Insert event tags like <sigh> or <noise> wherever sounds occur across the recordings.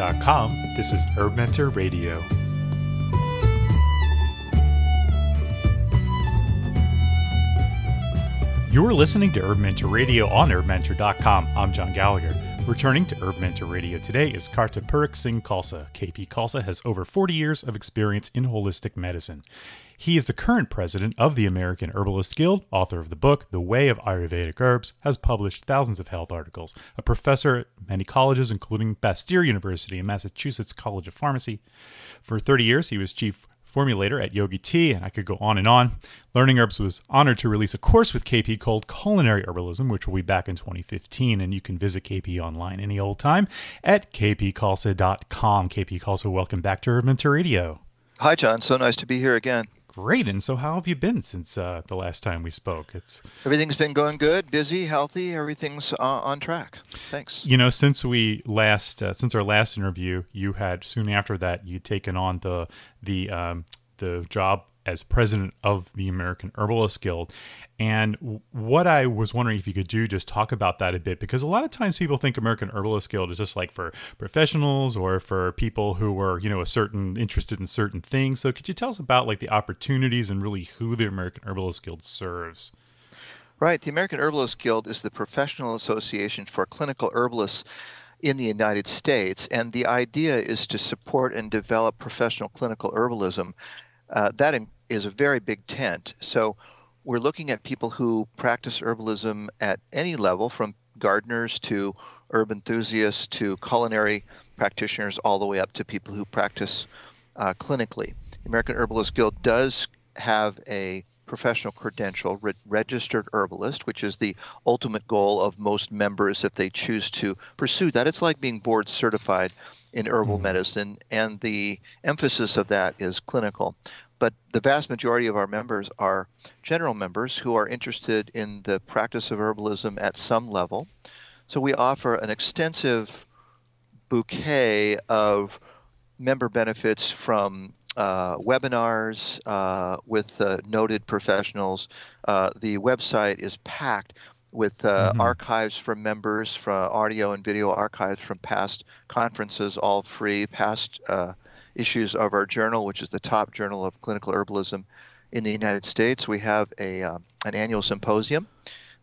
HerbMentor.com, this is Herb Mentor Radio. You're listening to Herb Mentor Radio on HerbMentor.com. I'm John Gallagher. Returning to Herb Mentor Radio today is Karta Purkh Singh Khalsa. KP Khalsa has over 40 years of experience in holistic medicine. He is the current president of the American Herbalist Guild, author of the book The Way of Ayurvedic Herbs, has published thousands of health articles, a professor at many colleges, including Bastyr University and Massachusetts College of Pharmacy. For 30 years, he was chief formulator at Yogi Tea, and I could go on and on. Learning Herbs was honored to release a course with KP called Culinary Herbalism, which will be back in 2015, and you can visit KP online any old time at kpkhalsa.com. KP Khalsa, welcome back to Herb Radio. Hi, John. So nice to be here again. Great. And so, how have you been since uh, the last time we spoke? It's everything's been going good, busy, healthy. Everything's uh, on track. Thanks. You know, since we last, uh, since our last interview, you had soon after that you'd taken on the the um, the job as president of the American Herbalist Guild. And what I was wondering if you could do, just talk about that a bit, because a lot of times people think American Herbalist Guild is just like for professionals or for people who are, you know, a certain interested in certain things. So could you tell us about like the opportunities and really who the American Herbalist Guild serves? Right. The American Herbalist Guild is the professional association for clinical herbalists in the United States. And the idea is to support and develop professional clinical herbalism uh, that is a very big tent. So we're looking at people who practice herbalism at any level, from gardeners to herb enthusiasts to culinary practitioners, all the way up to people who practice uh, clinically. The American Herbalist Guild does have a professional credential, re- registered herbalist, which is the ultimate goal of most members if they choose to pursue that. It's like being board certified in herbal mm-hmm. medicine, and the emphasis of that is clinical. But the vast majority of our members are general members who are interested in the practice of herbalism at some level. So we offer an extensive bouquet of member benefits from uh, webinars uh, with uh, noted professionals. Uh, the website is packed with uh, mm-hmm. archives from members, from audio and video archives from past conferences, all free, past uh, issues of our journal, which is the top journal of clinical herbalism in the United States. We have a um, an annual symposium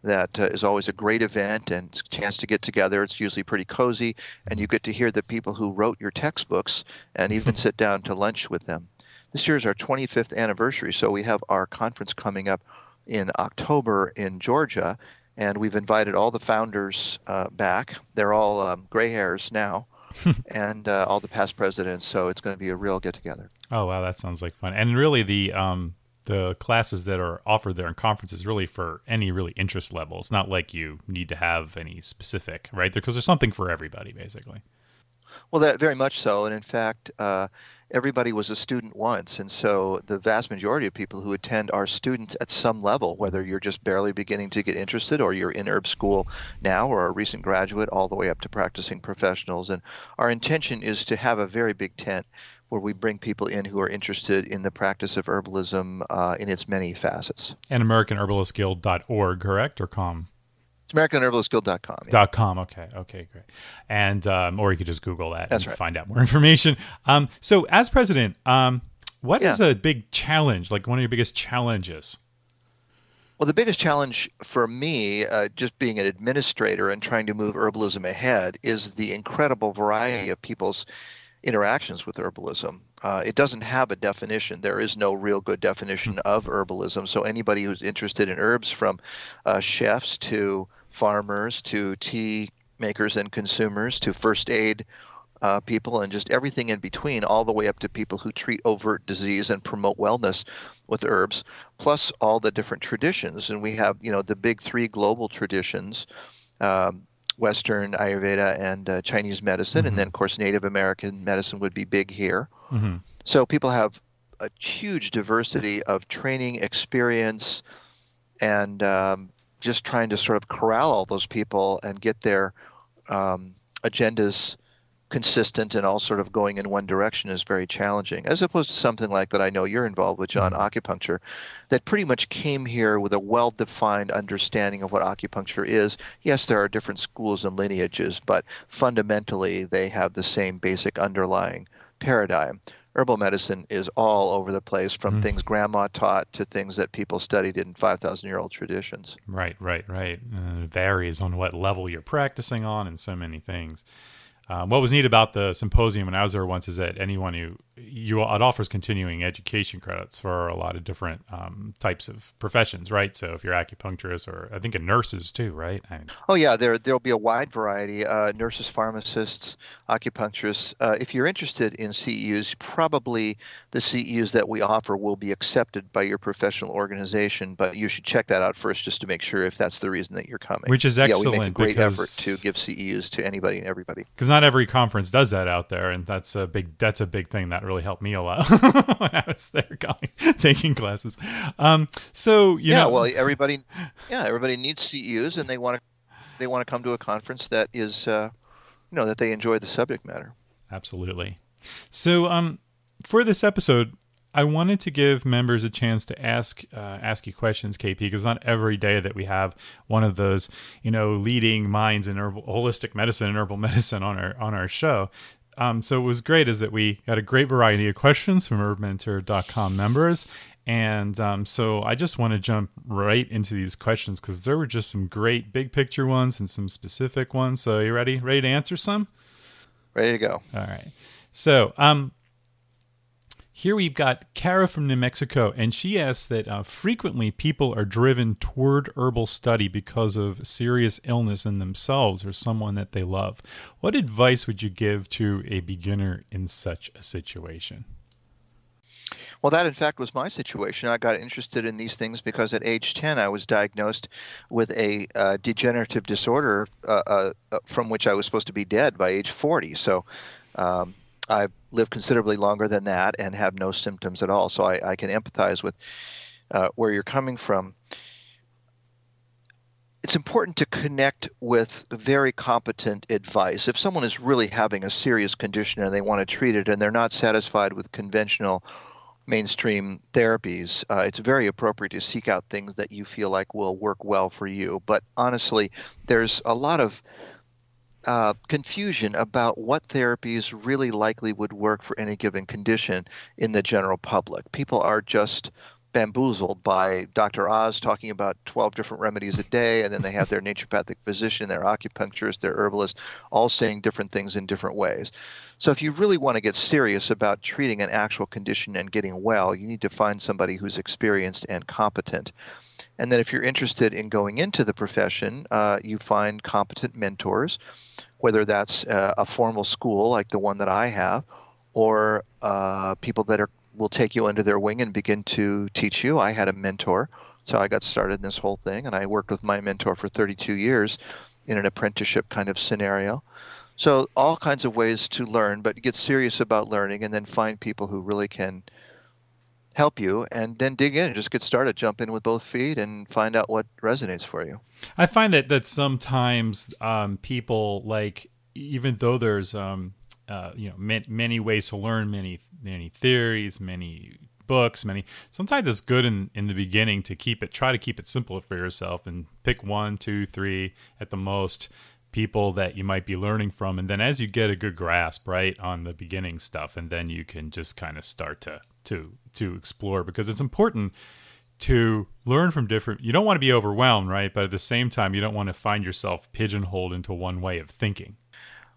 that uh, is always a great event and it's a chance to get together. It's usually pretty cozy, and you get to hear the people who wrote your textbooks and even <laughs> sit down to lunch with them. This year is our 25th anniversary, so we have our conference coming up in October in Georgia, and we've invited all the founders uh, back. They're all um, gray hairs now, <laughs> and uh, all the past presidents. So it's going to be a real get together. Oh wow, that sounds like fun. And really, the um, the classes that are offered there in conferences really for any really interest level. It's not like you need to have any specific right because there's something for everybody basically. Well, that very much so, and in fact. Uh, everybody was a student once. And so the vast majority of people who attend are students at some level, whether you're just barely beginning to get interested or you're in herb school now or a recent graduate, all the way up to practicing professionals. And our intention is to have a very big tent where we bring people in who are interested in the practice of herbalism uh, in its many facets. And AmericanHerbalistGuild.org, correct, or com? It's AmericanHerbalistGuild.com. Yeah. Dot .com. Okay. Okay. Great. And um, or you could just Google that That's and right. find out more <laughs> information. Um, so, as president, um, what yeah. is a big challenge? Like one of your biggest challenges? Well, the biggest challenge for me, uh, just being an administrator and trying to move herbalism ahead, is the incredible variety of people's interactions with herbalism. Uh, it doesn't have a definition. There is no real good definition of herbalism. So anybody who's interested in herbs, from uh, chefs to farmers to tea makers and consumers to first aid uh, people and just everything in between, all the way up to people who treat overt disease and promote wellness with herbs, plus all the different traditions. And we have, you know, the big three global traditions. Um, Western Ayurveda and uh, Chinese medicine, mm-hmm. and then of course Native American medicine would be big here. Mm-hmm. So people have a huge diversity of training experience, and um, just trying to sort of corral all those people and get their um, agendas consistent and all sort of going in one direction is very challenging, as opposed to something like that I know you're involved with, John, acupuncture, that pretty much came here with a well defined understanding of what acupuncture is. Yes, there are different schools and lineages, but fundamentally they have the same basic underlying paradigm. Herbal medicine is all over the place, from mm-hmm. things grandma taught to things that people studied in 5,000 year old traditions. Right, right, right. Uh, it varies on what level you're practicing on and so many things. Um, what was neat about the symposium when I was there once is that anyone who you it offers continuing education credits for a lot of different um, types of professions, right? So if you're acupuncturist or I think in nurses too, right? I oh yeah, there there'll be a wide variety: uh, nurses, pharmacists, acupuncturists. Uh, if you're interested in CEUs, probably the CEUs that we offer will be accepted by your professional organization, but you should check that out first just to make sure if that's the reason that you're coming. Which is excellent. Yeah, we make a great because... effort to give CEUs to anybody and everybody. Because not every conference does that out there, and that's a big that's a big thing that really helped me a lot <laughs> when I was there going <laughs> taking classes. Um, so yeah, know, well, everybody, yeah, everybody needs CEUs, and they want to they want to come to a conference that is, uh, you know, that they enjoy the subject matter. Absolutely. So, um, for this episode, I wanted to give members a chance to ask uh, ask you questions, KP, because not every day that we have one of those, you know, leading minds in herbal, holistic medicine and herbal <laughs> medicine on our on our show. Um, so it was great is that we got a great variety of questions from herbmentor.com members. And um, so I just want to jump right into these questions because there were just some great big picture ones and some specific ones. So are you ready? Ready to answer some? Ready to go. All right. So um, here we've got Kara from New Mexico, and she asks that uh, frequently people are driven toward herbal study because of serious illness in themselves or someone that they love. What advice would you give to a beginner in such a situation? Well, that in fact was my situation. I got interested in these things because at age 10 I was diagnosed with a uh, degenerative disorder uh, uh, from which I was supposed to be dead by age 40. So um, I've lived considerably longer than that and have no symptoms at all. So I, I can empathize with uh, where you're coming from. It's important to connect with very competent advice. If someone is really having a serious condition and they want to treat it and they're not satisfied with conventional mainstream therapies, uh, it's very appropriate to seek out things that you feel like will work well for you. But honestly, there's a lot of uh, confusion about what therapies really likely would work for any given condition in the general public. People are just bamboozled by Dr. Oz talking about 12 different remedies a day, and then they have their naturopathic physician, their acupuncturist, their herbalist, all saying different things in different ways. So, if you really want to get serious about treating an actual condition and getting well, you need to find somebody who's experienced and competent. And then, if you're interested in going into the profession, uh, you find competent mentors whether that's uh, a formal school like the one that I have, or uh, people that are will take you under their wing and begin to teach you. I had a mentor, so I got started in this whole thing, and I worked with my mentor for 32 years in an apprenticeship kind of scenario. So all kinds of ways to learn, but get serious about learning, and then find people who really can help you and then dig in. Just get started. Jump in with both feet and find out what resonates for you. I find that that sometimes um, people like even though there's um, uh, you know many ways to learn many many theories many books many sometimes it's good in in the beginning to keep it try to keep it simple for yourself and pick one two three at the most people that you might be learning from. And then as you get a good grasp right on the beginning stuff and then you can just kind of start to to to explore because it's important to learn from different you don't want to be overwhelmed right? But at the same time you don't want to find yourself pigeonholed into one way of thinking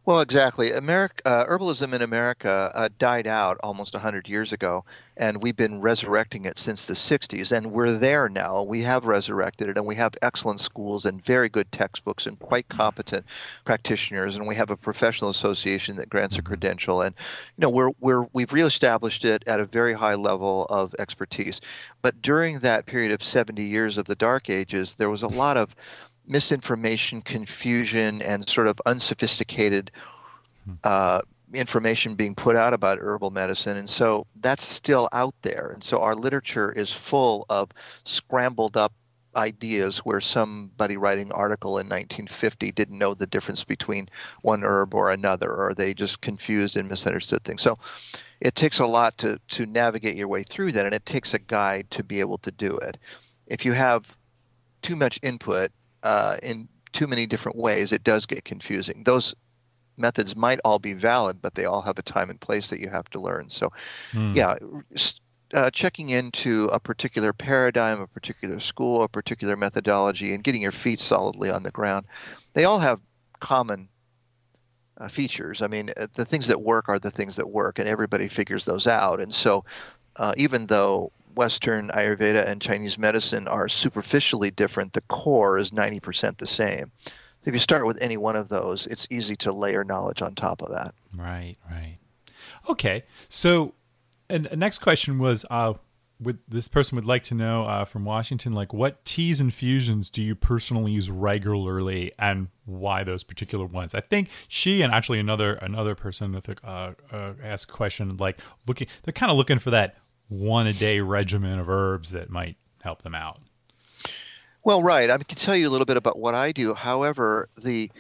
well, exactly. America, uh, herbalism in America uh, died out almost 100 years ago, and we've been resurrecting it since the 60s. And we're there now. We have resurrected it, and we have excellent schools and very good textbooks and quite competent practitioners. And we have a professional association that grants a credential. And you know, we're, we're, we've reestablished it at a very high level of expertise. But during that period of 70 years of the Dark Ages, there was a lot of misinformation, confusion, and sort of unsophisticated hmm. uh, information being put out about herbal medicine. And so that's still out there. And so our literature is full of scrambled up ideas where somebody writing an article in 1950 didn't know the difference between one herb or another, or they just confused and misunderstood things. So it takes a lot to, to navigate your way through that, and it takes a guide to be able to do it. If you have too much input uh, in too many different ways, it does get confusing. Those methods might all be valid, but they all have a time and place that you have to learn. So, mm. yeah, uh, checking into a particular paradigm, a particular school, a particular methodology, and getting your feet solidly on the ground, they all have common uh, features. I mean, uh, the things that work are the things that work, and everybody figures those out. And so, uh, even though Western Ayurveda and Chinese medicine are superficially different, the core is 90% the same. If you start with any one of those, it's easy to layer knowledge on top of that. Right, right. Okay, so and next question was uh, would this person would like to know uh, from Washington, like what teas and fusions do you personally use regularly, and why those particular ones? I think she and actually another another person a, uh, uh, asked a question like looking, they're kind of looking for that one a day regimen of herbs that might help them out. Well, right. I can tell you a little bit about what I do. However, the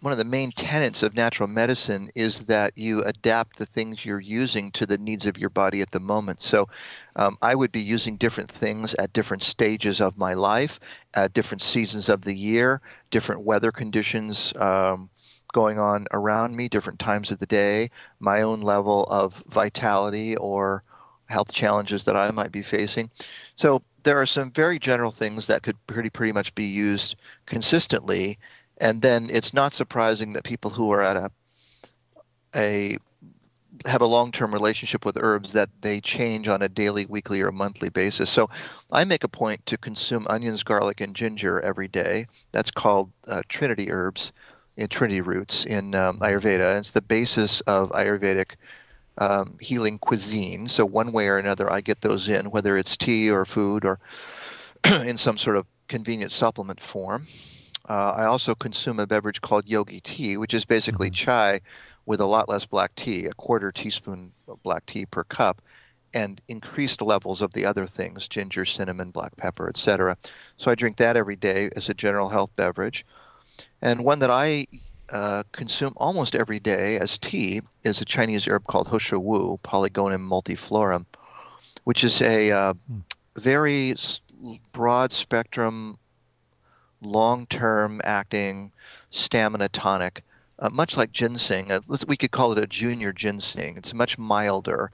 one of the main tenets of natural medicine is that you adapt the things you're using to the needs of your body at the moment. So um, I would be using different things at different stages of my life, at different seasons of the year, different weather conditions um, going on around me, different times of the day, my own level of vitality or health challenges that I might be facing. So there are some very general things that could pretty pretty much be used consistently and then it's not surprising that people who are at a a have a long-term relationship with herbs that they change on a daily, weekly, or monthly basis. So I make a point to consume onions, garlic, and ginger every day. That's called uh, Trinity herbs, in Trinity roots in um, Ayurveda. It's the basis of Ayurvedic um, healing cuisine. So one way or another, I get those in, whether it's tea or food or <clears throat> in some sort of convenient supplement form. Uh, I also consume a beverage called yogi tea, which is basically mm-hmm. chai with a lot less black tea, a quarter teaspoon of black tea per cup, and increased levels of the other things, ginger, cinnamon, black pepper, etc. So I drink that every day as a general health beverage. And one that I uh, consume almost every day as tea is a Chinese herb called Ho Shou Wu, Polygonum multiflorum, which is a uh, mm. very broad spectrum long-term acting stamina tonic, uh, much like ginseng. Uh, we could call it a junior ginseng. It's much milder.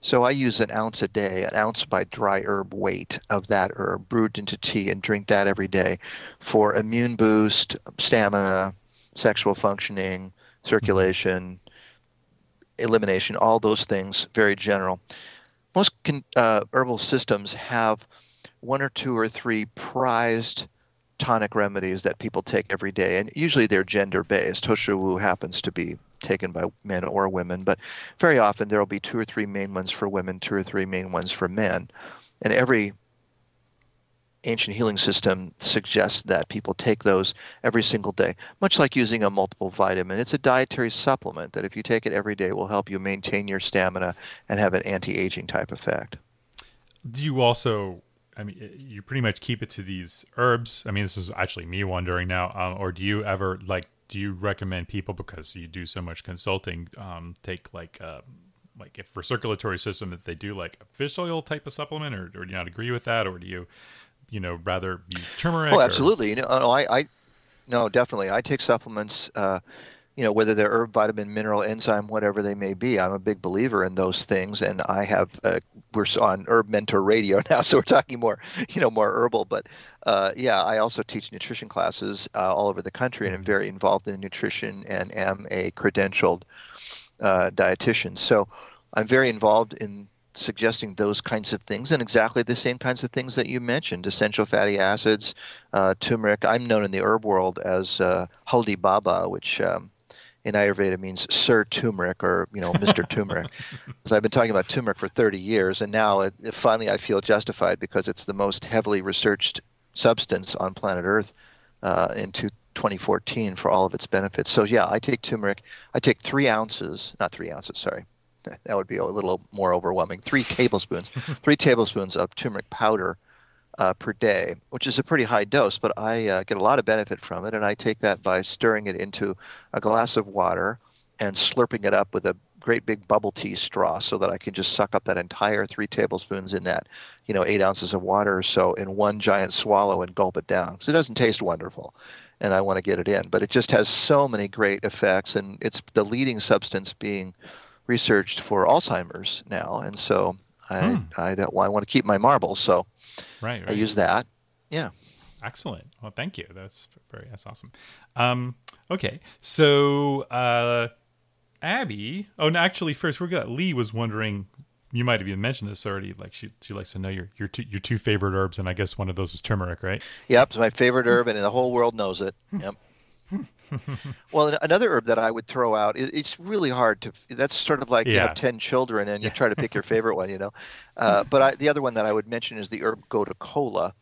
So I use an ounce a day, an ounce by dry herb weight of that herb brewed into tea and drink that every day for immune boost, stamina, sexual functioning, circulation, elimination, all those things, very general. Most can, uh, herbal systems have one or two or three prized tonic remedies that people take every day, and usually they're gender based. Ho Shou Wu happens to be taken by men or women, but very often there will be two or three main ones for women, two or three main ones for men. And every ancient healing system suggests that people take those every single day, much like using a multiple vitamin. It's a dietary supplement that if you take it every day will help you maintain your stamina and have an anti-aging type effect. Do you also I mean, you pretty much keep it to these herbs. I mean, this is actually me wondering now. Um, or do you ever like? Do you recommend people because you do so much consulting? Um, take like, uh, like if for circulatory system that they do like a fish oil type of supplement, or, or do you not agree with that, or do you, you know, rather use turmeric? Oh, absolutely. Or? You know, no, I, I, no, definitely. I take supplements. Uh, you know, whether they're herb, vitamin, mineral, enzyme, whatever they may be. I'm a big believer in those things, and I have uh, we're on Herb Mentor Radio <laughs> now, so we're talking more, you know, more herbal. But uh, yeah, I also teach nutrition classes uh, all over the country, and I'm very involved in nutrition and am a credentialed uh, dietitian. So I'm very involved in suggesting those kinds of things and exactly the same kinds of things that you mentioned essential fatty acids uh, turmeric i'm known in the herb world as uh, haldi baba which um, in Ayurveda means Sir Turmeric or you know Mr. <laughs> Turmeric, because I've been talking about turmeric for 30 years, and now it, it, finally I feel justified because it's the most heavily researched substance on planet Earth uh, into 2014 for all of its benefits. So yeah, I take turmeric. I take three ounces, not three ounces, sorry. <laughs> That would be a little more overwhelming. Three tablespoons, three tablespoons of turmeric powder uh, per day, which is a pretty high dose, but I uh, get a lot of benefit from it, and I take that by stirring it into a glass of water and slurping it up with a great big bubble tea straw so that I can just suck up that entire three tablespoons in that, you know, eight ounces of water or so in one giant swallow and gulp it down. Because it doesn't taste wonderful, and I want to get it in. But it just has so many great effects, and it's the leading substance being researched for Alzheimer's now, and so I hmm. I, don't, well, I want to keep my marbles, so right, right. I use that. Yeah. Excellent. Well, thank you. That's very that's awesome. Um, okay, so uh, Abby. Oh, no, actually, first we got Lee was wondering. You might have even mentioned this already. Like she, she likes to know your your two, your two favorite herbs, and I guess one of those was turmeric, right? Yep, it's my favorite herb, and the whole world knows it. Yep. <laughs> well, another herb that I would throw out, it's really hard to. That's sort of like yeah. you have ten children and you try to pick your favorite one, you know. Uh, <laughs> but I, the other one that I would mention is the herb gotu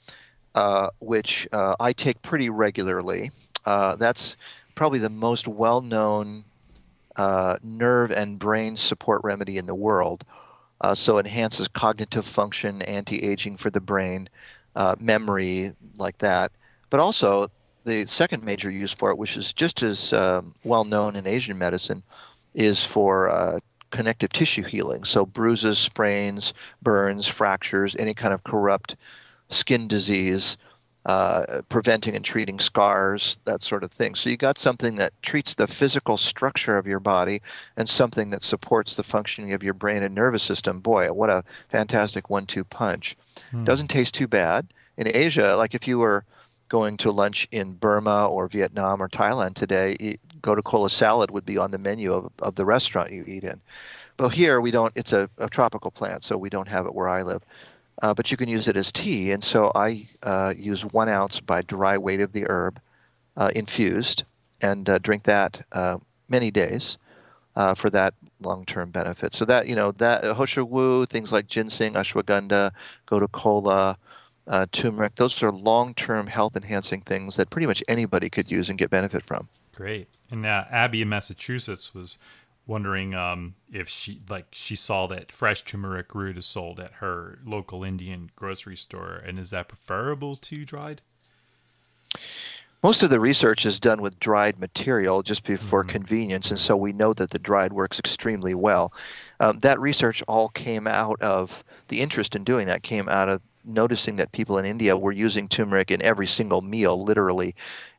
uh, which uh, I take pretty regularly. Uh, that's probably the most well-known uh, nerve and brain support remedy in the world. Uh, so enhances cognitive function, anti-aging for the brain, memory, like that. But also the second major use for it, which is just as um, well known in Asian medicine, is for uh, connective tissue healing. So bruises, sprains, burns, fractures, any kind of corrupt skin disease, uh, preventing and treating scars, that sort of thing. So you got something that treats the physical structure of your body and something that supports the functioning of your brain and nervous system. Boy, what a fantastic one-two punch! Hmm. Doesn't taste too bad. In Asia, like if you were going to lunch in Burma or Vietnam or Thailand today, gotu kola salad would be on the menu of, of the restaurant you eat in. But here we don't. It's a, a tropical plant, so we don't have it where I live. Uh, but you can use it as tea, and so I uh, use one ounce by dry weight of the herb, uh, infused, and uh, drink that uh, many days uh, for that long-term benefit. So that you know that uh, Ho Wu, things like ginseng, ashwagandha, gotu kola, uh, turmeric. Those are long-term health-enhancing things that pretty much anybody could use and get benefit from. Great. And uh, Abby in Massachusetts was wondering um, if she like she saw that fresh turmeric root is sold at her local Indian grocery store, and is that preferable to dried? Most of the research is done with dried material just for mm-hmm. convenience, and so we know that the dried works extremely well. Um, that research all came out of the interest in doing that came out of noticing that people in India were using turmeric in every single meal, literally,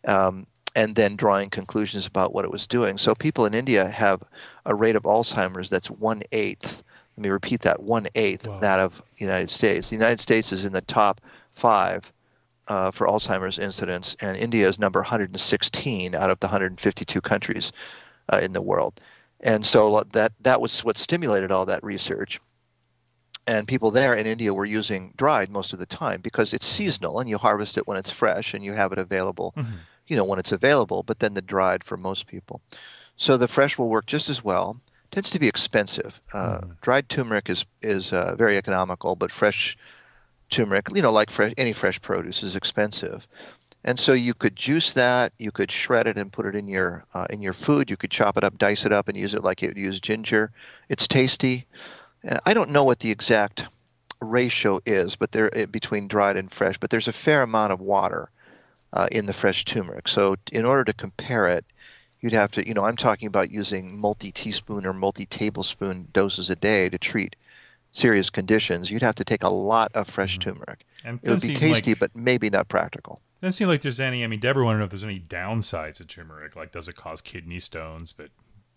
um, and then drawing conclusions about what it was doing. So people in India have a rate of Alzheimer's that's one eighth. Let me repeat that: one eighth wow. that of the United States. The United States is in the top five uh, for Alzheimer's incidence, and India is number 116 out of the 152 countries uh, in the world. And so that that was what stimulated all that research and people there in India were using dried most of the time because it's seasonal and you harvest it when it's fresh and you have it available, mm-hmm. you know, when it's available. But then the dried for most people, so the fresh will work just as well. Tends to be expensive. Uh, mm-hmm. Dried turmeric is is uh, very economical, but fresh turmeric, you know, like fresh, any fresh produce, is expensive. And so you could juice that, you could shred it and put it in your uh, in your food. You could chop it up, dice it up, and use it like you would use ginger. It's tasty. I don't know what the exact ratio is, but there eh, between dried and fresh, but there's a fair amount of water uh, in the fresh turmeric. So in order to compare it, you'd have to, you know, I'm talking about using multi-teaspoon or multi-tablespoon doses a day to treat serious conditions. You'd have to take a lot of fresh mm-hmm. turmeric. And it would be tasty, like, but maybe not practical. It Doesn't seem like there's any. I mean, Deborah wanted to know if there's any downsides of turmeric. Like, does it cause kidney stones? But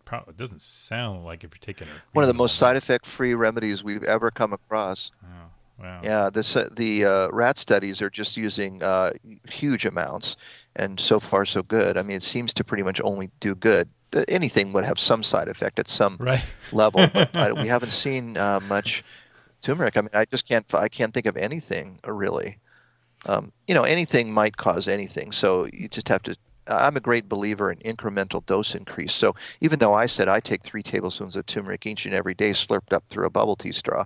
Probably, it doesn't sound like if you're taking one of the most side effect free remedies we've ever come across. Oh, wow. Yeah, this, uh, the uh, rat studies are just using uh, huge amounts, and so far so good. I mean, it seems to pretty much only do good. Anything would have some side effect at some right. level, but <laughs> I, we haven't seen uh, much turmeric. I mean, I just can't. I can't think of anything uh, really. Um, you know, anything might cause anything, so you just have to I'm a great believer in incremental dose increase. So even though I said I take three tablespoons of turmeric each and every day, slurped up through a bubble tea straw,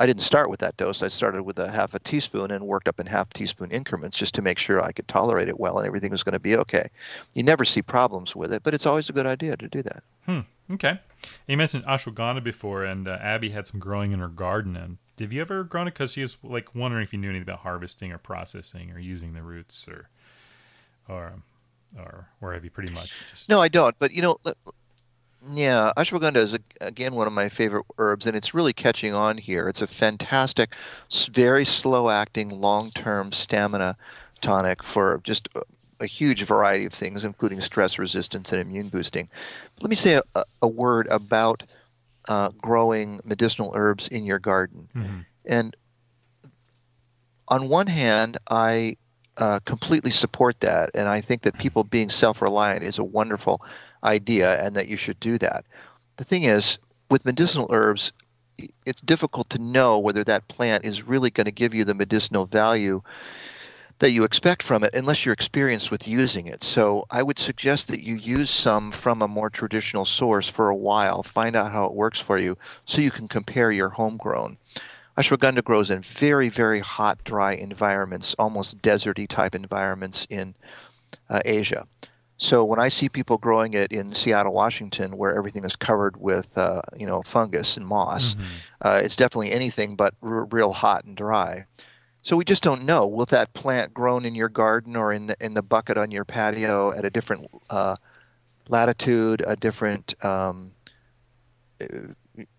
I didn't start with that dose. I started with a half a teaspoon and worked up in half teaspoon increments just to make sure I could tolerate it well and everything was going to be okay. You never see problems with it, but it's always a good idea to do that. Hmm. Okay. You mentioned ashwagandha before, and uh, Abby had some growing in her garden, and have you ever grown it? Because she was like wondering if you knew anything about harvesting or processing or using the roots or or or or have you pretty much? Just... No, I don't. But you know, yeah, ashwagandha is again one of my favorite herbs, and it's really catching on here. It's a fantastic, very slow-acting, long-term stamina tonic for just a, huge variety of things, including stress resistance and immune boosting. Let me say a, a word about uh, growing medicinal herbs in your garden. Mm-hmm. And on one hand, I uh, completely support that, and I think that people being self-reliant is a wonderful idea, and that you should do that. The thing is, with medicinal herbs, it's difficult to know whether that plant is really going to give you the medicinal value that you expect from it unless you're experienced with using it. So I would suggest that you use some from a more traditional source for a while, find out how it works for you so you can compare your homegrown. Ashwagandha grows in very, very hot, dry environments, almost deserty type environments in uh, Asia. So when I see people growing it in Seattle, Washington, where everything is covered with uh, you know fungus and moss, mm-hmm. uh, it's definitely anything but r- real hot and dry. So we just don't know. Will that plant grown in your garden or in the, in the bucket on your patio at a different uh, latitude, a different um,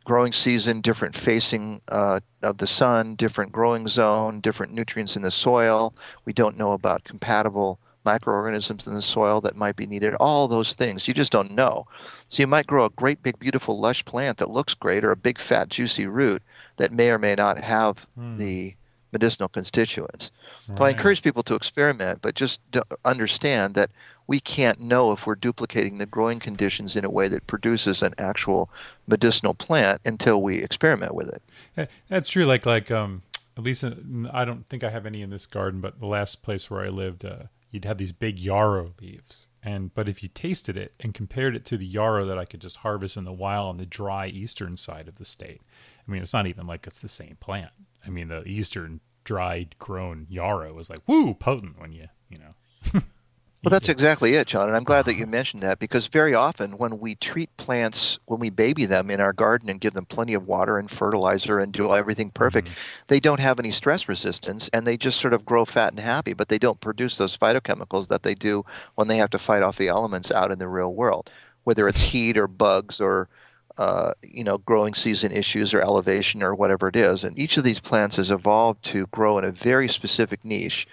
growing season, different facing uh, of the sun, different growing zone, different nutrients in the soil? We don't know about compatible microorganisms in the soil that might be needed, all those things. You just don't know. So you might grow a great big beautiful lush plant that looks great or a big fat juicy root that may or may not have mm. the medicinal constituents. Right. So I encourage people to experiment, but just understand that we can't know if we're duplicating the growing conditions in a way that produces an actual medicinal plant until we experiment with it. That's true. Like like um, at least uh, I don't think I have any in this garden, but the last place where I lived, uh, you'd have these big yarrow leaves. And but if you tasted it and compared it to the yarrow that I could just harvest in the wild on the dry eastern side of the state, I mean, it's not even like it's the same plant. I mean, the eastern dried grown yarrow was like woo potent when you you know <laughs> Well, that's exactly it, John. And I'm glad that you mentioned that because very often when we treat plants, when we baby them in our garden and give them plenty of water and fertilizer and do everything perfect, mm-hmm. they don't have any stress resistance and they just sort of grow fat and happy, but they don't produce those phytochemicals that they do when they have to fight off the elements out in the real world, whether it's <laughs> heat or bugs or uh, you know, growing season issues or elevation or whatever it is. And each of these plants has evolved to grow in a very specific niche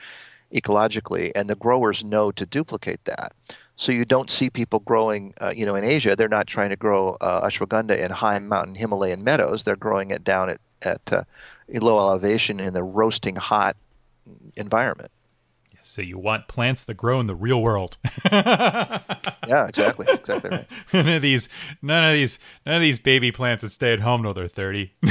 ecologically, and the growers know to duplicate that. So you don't see people growing, uh, you know, in Asia. They're not trying to grow uh, ashwagandha in high mountain Himalayan meadows. They're growing it down at at uh, low elevation in the roasting hot environment. So you want plants that grow in the real world. <laughs> yeah, exactly, exactly right. <laughs> none of these, none of these, none of these baby plants that stay at home till they're thirty. <laughs>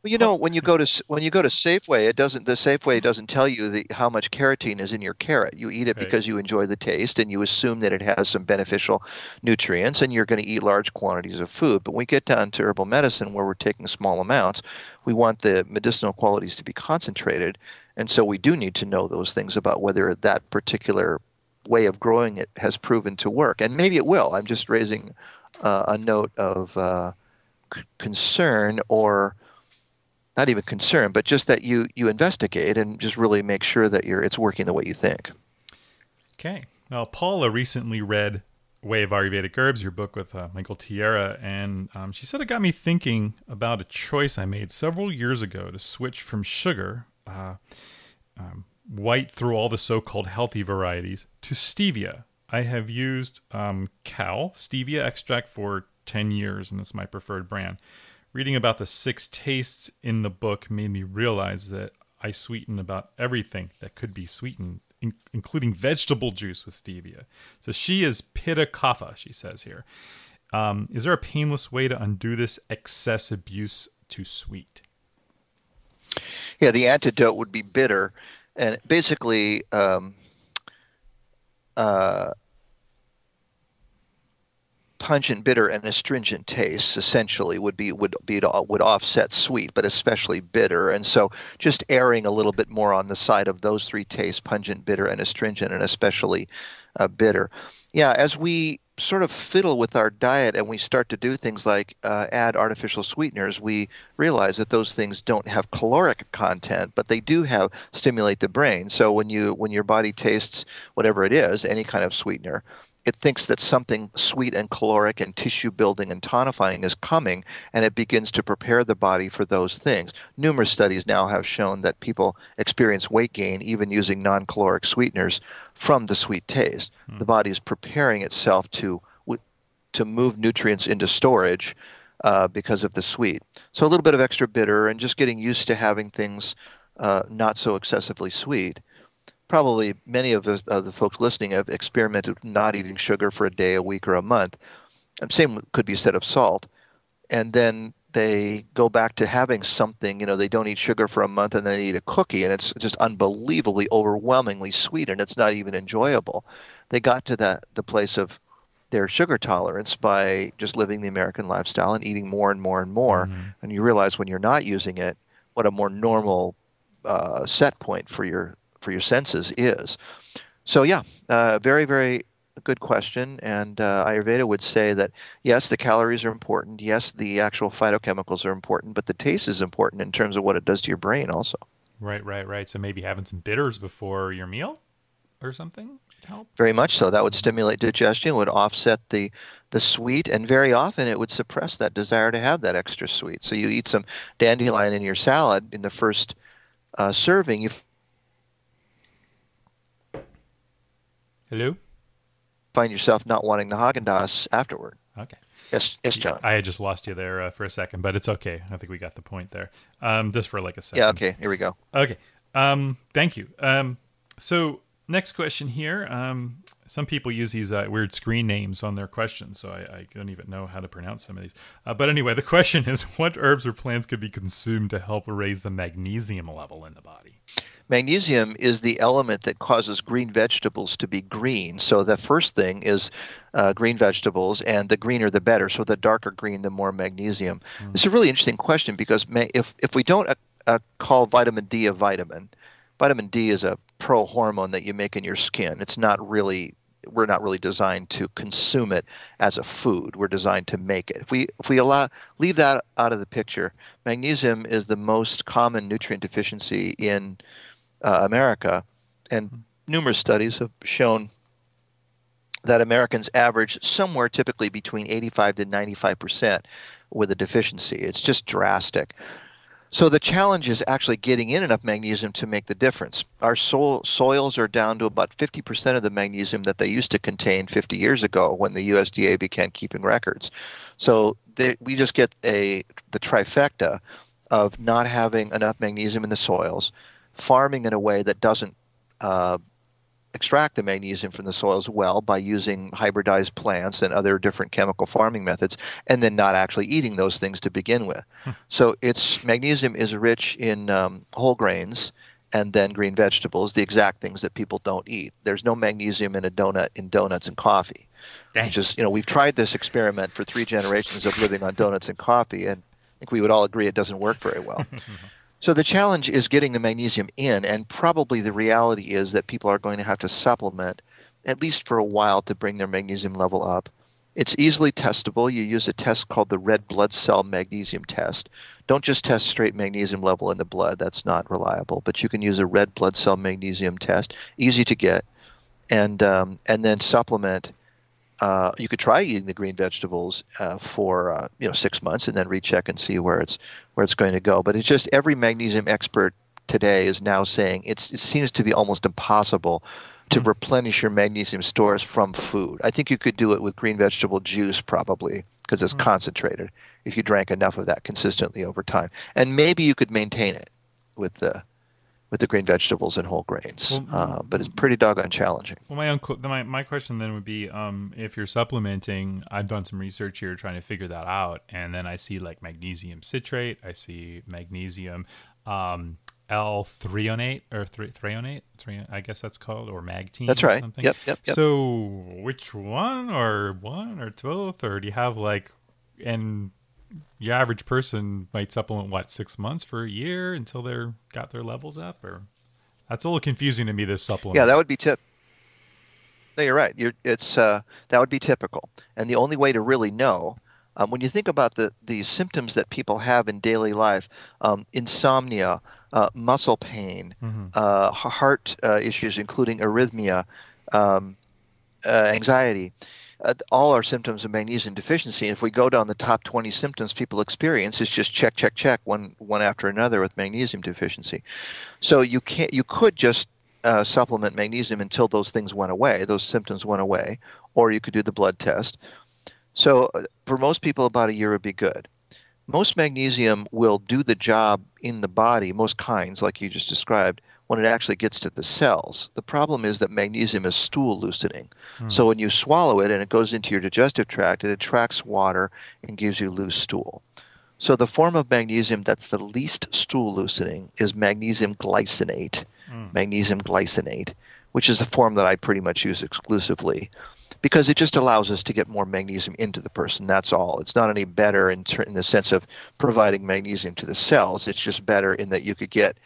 Well, you know, when you go to when you go to Safeway, it doesn't the Safeway doesn't tell you the, how much carotene is in your carrot. You eat it right. because you enjoy the taste and you assume that it has some beneficial nutrients, and you're going to eat large quantities of food. But when we get down to herbal medicine, where we're taking small amounts, we want the medicinal qualities to be concentrated, and so we do need to know those things about whether that particular way of growing it has proven to work, and maybe it will. I'm just raising uh, a note of uh, c- concern or not even concern, but just that you you investigate and just really make sure that you're it's working the way you think. Okay. Now, Paula recently read Way of Ayurvedic Herbs, your book with uh, Michael Tierra, and um, she said it got me thinking about a choice I made several years ago to switch from sugar, uh, um, white through all the so-called healthy varieties, to stevia. I have used um, Cal stevia extract for 10 years, and it's my preferred brand reading about the six tastes in the book made me realize that I sweeten about everything that could be sweetened, in- including vegetable juice with stevia. So she is pitta kapha, she says here. Um, is there a painless way to undo this excess abuse to sweet? Yeah, the antidote would be bitter. And basically, um, uh, pungent, bitter, and astringent tastes essentially would be would be would offset sweet, but especially bitter. And so, just erring a little bit more on the side of those three tastes: pungent, bitter, and astringent, and especially uh, bitter. Yeah, as we sort of fiddle with our diet and we start to do things like uh, add artificial sweeteners, we realize that those things don't have caloric content, but they do have stimulate the brain. So when you when your body tastes whatever it is, any kind of sweetener, it thinks that something sweet and caloric and tissue building and tonifying is coming, and it begins to prepare the body for those things. Numerous studies now have shown that people experience weight gain even using non caloric sweeteners from the sweet taste. Mm. The body is preparing itself to, to move nutrients into storage. Uh, because of the sweet. So a little bit of extra bitter and just getting used to having things uh, not so excessively sweet probably many of the, of the folks listening have experimented with not eating sugar for a day, a week, or a month. And same could be said of salt. And then they go back to having something, you know, they don't eat sugar for a month and then they eat a cookie and it's just unbelievably overwhelmingly sweet and it's not even enjoyable. They got to that the place of their sugar tolerance by just living the American lifestyle and eating more and more and more. Mm-hmm. And you realize when you're not using it, what a more normal uh, set point for your for your senses is. So yeah, uh, very very good question. And uh, Ayurveda would say that yes, the calories are important. Yes, the actual phytochemicals are important, but the taste is important in terms of what it does to your brain also. Right, right, right. So maybe having some bitters before your meal or something would help. Very much so. That would stimulate digestion. Would offset the the sweet, and very often it would suppress that desire to have that extra sweet. So you eat some dandelion in your salad in the first uh, serving, you Hello? Find yourself not wanting the Haagen Dazs afterward. Okay. Yes, yes, John. I had just lost you there uh, for a second, but it's okay. I think we got the point there. Um, just for like a second. Yeah. Okay. Here we go. Okay. Um, thank you. Um, so next question here. Um, some people use these uh, weird screen names on their questions, so I, I, don't even know how to pronounce some of these. Uh, but anyway, the question is: <laughs> What herbs or plants could be consumed to help raise the magnesium level in the body? Magnesium is the element that causes green vegetables to be green. So the first thing is uh, green vegetables, and the greener the better. So the darker green, the more magnesium. Mm. It's a really interesting question because if if we don't uh, uh, call vitamin D a vitamin, vitamin D is a pro hormone that you make in your skin. It's not really we're not really designed to consume it as a food. We're designed to make it. If we if we allow leave that out of the picture, magnesium is the most common nutrient deficiency in uh, America, and hmm. numerous studies have shown that Americans average somewhere typically between 85 to 95 percent with a deficiency. It's just drastic. So the challenge is actually getting in enough magnesium to make the difference. Our soil, soils are down to about 50% of the magnesium that they used to contain 50 years ago when the USDA began keeping records. So they, we just get a the trifecta of not having enough magnesium in the soils, farming in a way that doesn't uh, extract the magnesium from the soils well by using hybridized plants and other different chemical farming methods, and then not actually eating those things to begin with. Hmm. So it's magnesium is rich in um, whole grains and then green vegetables, the exact things that people don't eat. There's no magnesium in a donut in donuts and coffee. Dang. Just you know, we've tried this experiment for three generations of living on donuts and coffee, and I think we would all agree it doesn't work very well. <laughs> So the challenge is getting the magnesium in, and probably the reality is that people are going to have to supplement at least for a while to bring their magnesium level up. It's easily testable. You use a test called the red blood cell magnesium test. Don't just test straight magnesium level in the blood, that's not reliable, but you can use a red blood cell magnesium test, easy to get, and, um, and then supplement uh, you could try eating the green vegetables uh, for uh, you know six months and then recheck and see where it's where it's going to go. But it's just every magnesium expert today is now saying it's it seems to be almost impossible to mm-hmm. replenish your magnesium stores from food. I think you could do it with green vegetable juice probably because it's mm-hmm. concentrated if you drank enough of that consistently over time, and maybe you could maintain it with the with the green vegetables and whole grains. Well, uh, but it's pretty doggone challenging. Well, my, uncle, my my question then would be, um, if you're supplementing, I've done some research here trying to figure that out, and then I see like magnesium citrate, I see magnesium um, L-threonate or th- threonate, I guess that's called, or Magtein. That's right. Something. Yep, yep, yep. So, which one, or one, or both, or do you have like, and your average person might supplement what six months for a year until they're got their levels up or that's a little confusing to me this supplement yeah that would be tip No, you're right. You're, it's uh, that would be typical, and the only way to really know, um, when you think about the the symptoms that people have in daily life, um, insomnia, uh, muscle pain, mm-hmm. uh, heart uh, issues, including arrhythmia, um, uh, anxiety. Uh, all our symptoms of magnesium deficiency. And if we go down the top 20 symptoms people experience, it's just check, check, check, one one after another with magnesium deficiency. So you can't, you could just uh, supplement magnesium until those things went away, those symptoms went away, or you could do the blood test. So uh, for most people, about a year would be good. Most magnesium will do the job in the body, most kinds, like you just described, when it actually gets to the cells. The problem is that magnesium is stool loosening. Hmm. So when you swallow it and it goes into your digestive tract, it attracts water and gives you loose stool. So the form of magnesium that's the least stool loosening is magnesium glycinate mm. magnesium glycinate, which is the form that I pretty much use exclusively because it just allows us to get more magnesium into the person. That's all. It's not any better in, ter- in the sense of providing magnesium to the cells. It's just better in that you could get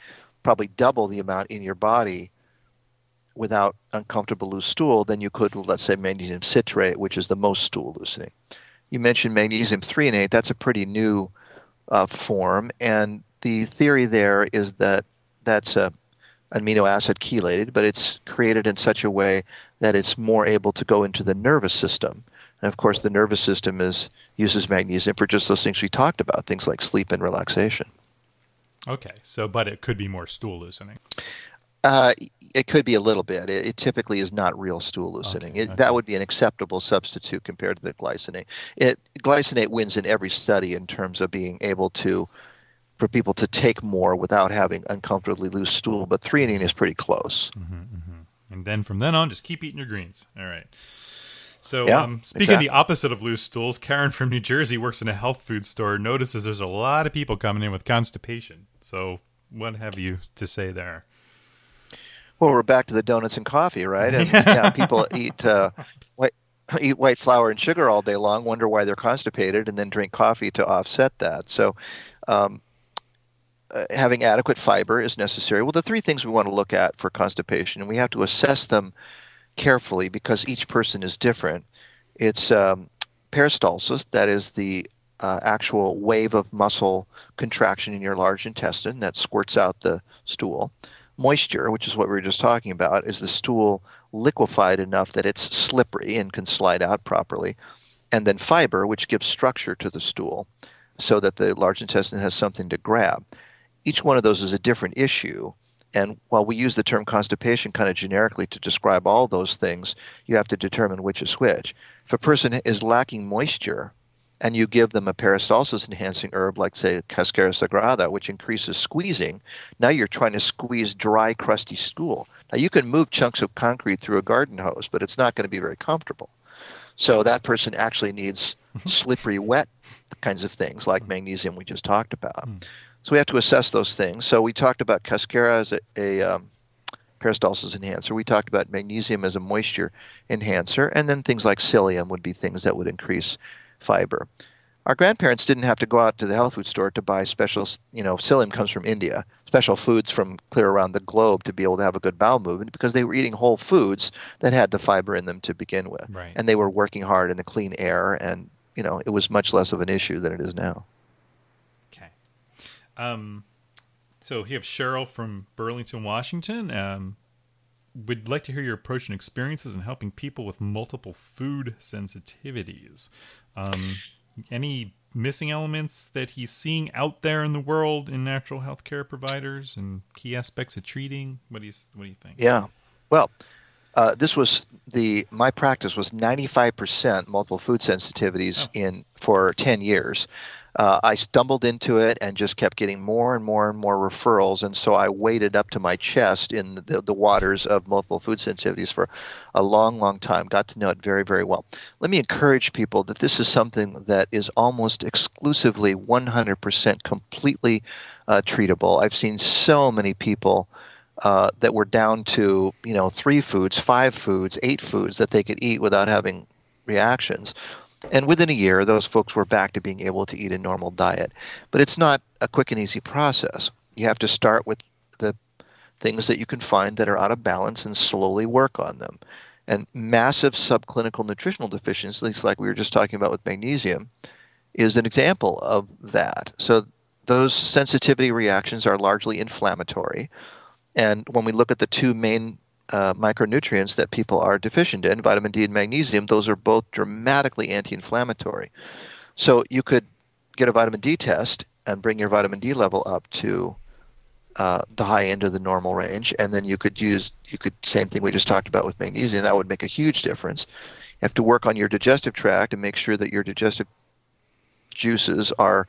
probably double the amount in your body without uncomfortable loose stool than you could let's say, magnesium citrate, which is the most stool loosening. You mentioned magnesium threonate. That's a pretty new uh, form, and the theory there is that that's a amino acid chelated, but it's created in such a way that it's more able to go into the nervous system. And of course, the nervous system is uses magnesium for just those things we talked about, things like sleep and relaxation. Okay, so but it could be more stool loosening. Uh, it could be a little bit. It, it typically is not real stool loosening. Okay, it, okay. That would be an acceptable substitute compared to the glycinate. It glycinate wins in every study in terms of being able to for people to take more without having uncomfortably loose stool. But threonine is pretty close. Mm-hmm, mm-hmm. And then from then on, just keep eating your greens. All right. So, yeah, um, speaking exactly. of the opposite of loose stools, Karen from New Jersey works in a health food store. Notices there's a lot of people coming in with constipation. So, what have you to say there? Well, we're back to the donuts and coffee, right? And yeah, <laughs> people eat uh, white <clears throat> eat white flour and sugar all day long, wonder why they're constipated, and then drink coffee to offset that. So, um, uh, having adequate fiber is necessary. Well, the three things we want to look at for constipation, and we have to assess them carefully because each person is different. It's um, peristalsis, that is the uh, actual wave of muscle contraction in your large intestine that squirts out the stool. Moisture, which is what we were just talking about, is the stool liquefied enough that it's slippery and can slide out properly. And then fiber, which gives structure to the stool so that the large intestine has something to grab each one of those is a different issue. And while we use the term constipation kind of generically to describe all those things, you have to determine which is which. If a person is lacking moisture and you give them a peristalsis enhancing herb like, say, Cascara sagrada, which increases squeezing, now you're trying to squeeze dry, crusty stool. Now you can move chunks of concrete through a garden hose, but it's not going to be very comfortable. So that person actually needs slippery, wet kinds of things like magnesium we just talked about. Mm. So we have to assess those things. So we talked about cascara as a, a um, peristalsis enhancer. We talked about magnesium as a moisture enhancer, and then things like psyllium would be things that would increase fiber. Our grandparents didn't have to go out to the health food store to buy special, you know, psyllium comes from India, special foods from clear around the globe to be able to have a good bowel movement because they were eating whole foods that had the fiber in them to begin with. Right. And they were working hard in the clean air, and, you know, it was much less of an issue than it is now. Um, so you have Cheryl from Burlington, Washington. Um, would like to hear your approach and experiences in helping people with multiple food sensitivities. Um, any missing elements that he's seeing out there in the world in natural health care providers and key aspects of treating? What do you What do you think? Yeah, well, uh, this was the my practice was 95% multiple food sensitivities oh. in for 10 years uh, I stumbled into it and just kept getting more and more and more referrals. And so I waded up to my chest in the, the waters of multiple food sensitivities for a long, long time. Got to know it very, very well. Let me encourage people that this is something that is almost exclusively 100% completely uh, treatable. I've seen so many people. Uh, that were down to you know three foods, five foods, eight foods that they could eat without having reactions. And within a year, those folks were back to being able to eat a normal diet. But it's not a quick and easy process. You have to start with the things that you can find that are out of balance and slowly work on them. And massive subclinical nutritional deficiencies, like we were just talking about with magnesium, is an example of that. So those sensitivity reactions are largely inflammatory. And when we look at the two main uh, micronutrients that people are deficient in, vitamin D and magnesium, those are both dramatically anti inflammatory. So you could get a vitamin D test and bring your vitamin D level up to uh, the high end of the normal range, and then you could use you could same thing we just talked about with magnesium. That would make a huge difference. You have to work on your digestive tract and make sure that your digestive juices are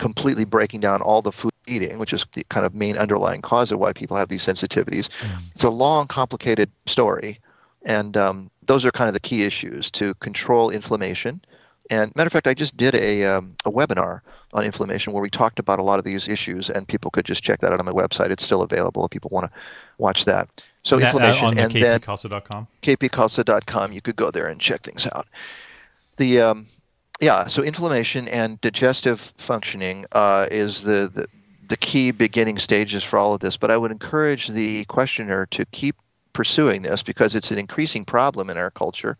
completely breaking down all the food eating, which is the kind of main underlying cause of why people have these sensitivities. Mm. It's a long, complicated story, and um, those are kind of the key issues to control inflammation. And matter of fact, I just did a, um, a webinar on inflammation where we talked about a lot of these issues, and people could just check that out on my website. It's still available if people want to watch that. So that, inflammation, uh, and kpkhalsa.com? then kpkhalsa.com. You could go there and check things out. The um, yeah, so inflammation and digestive functioning uh, is the, the, the key beginning stages for all of this. But I would encourage the questioner to keep pursuing this because it's an increasing problem in our culture.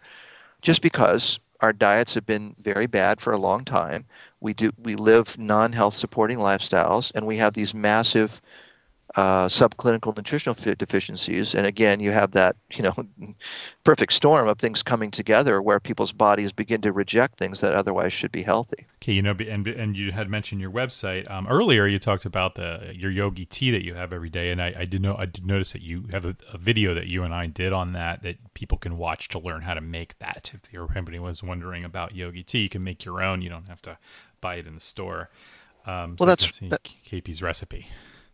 Just because our diets have been very bad for a long time, we do we live non-health supporting lifestyles, and we have these massive uh, subclinical nutritional deficiencies. And again, you have that you know <laughs> perfect storm of things coming together where people's bodies begin to reject things that otherwise should be healthy. Okay, you know, and and you had mentioned your website um, earlier. You talked about the your yogi tea that you have every day, and I, I did know I did notice that you have a, a, video that you and I did on that that people can watch to learn how to make that. If your company was wondering about yogi tea, you can make your own. You don't have to buy it in the store. Um, so well, that's that, KP's recipe.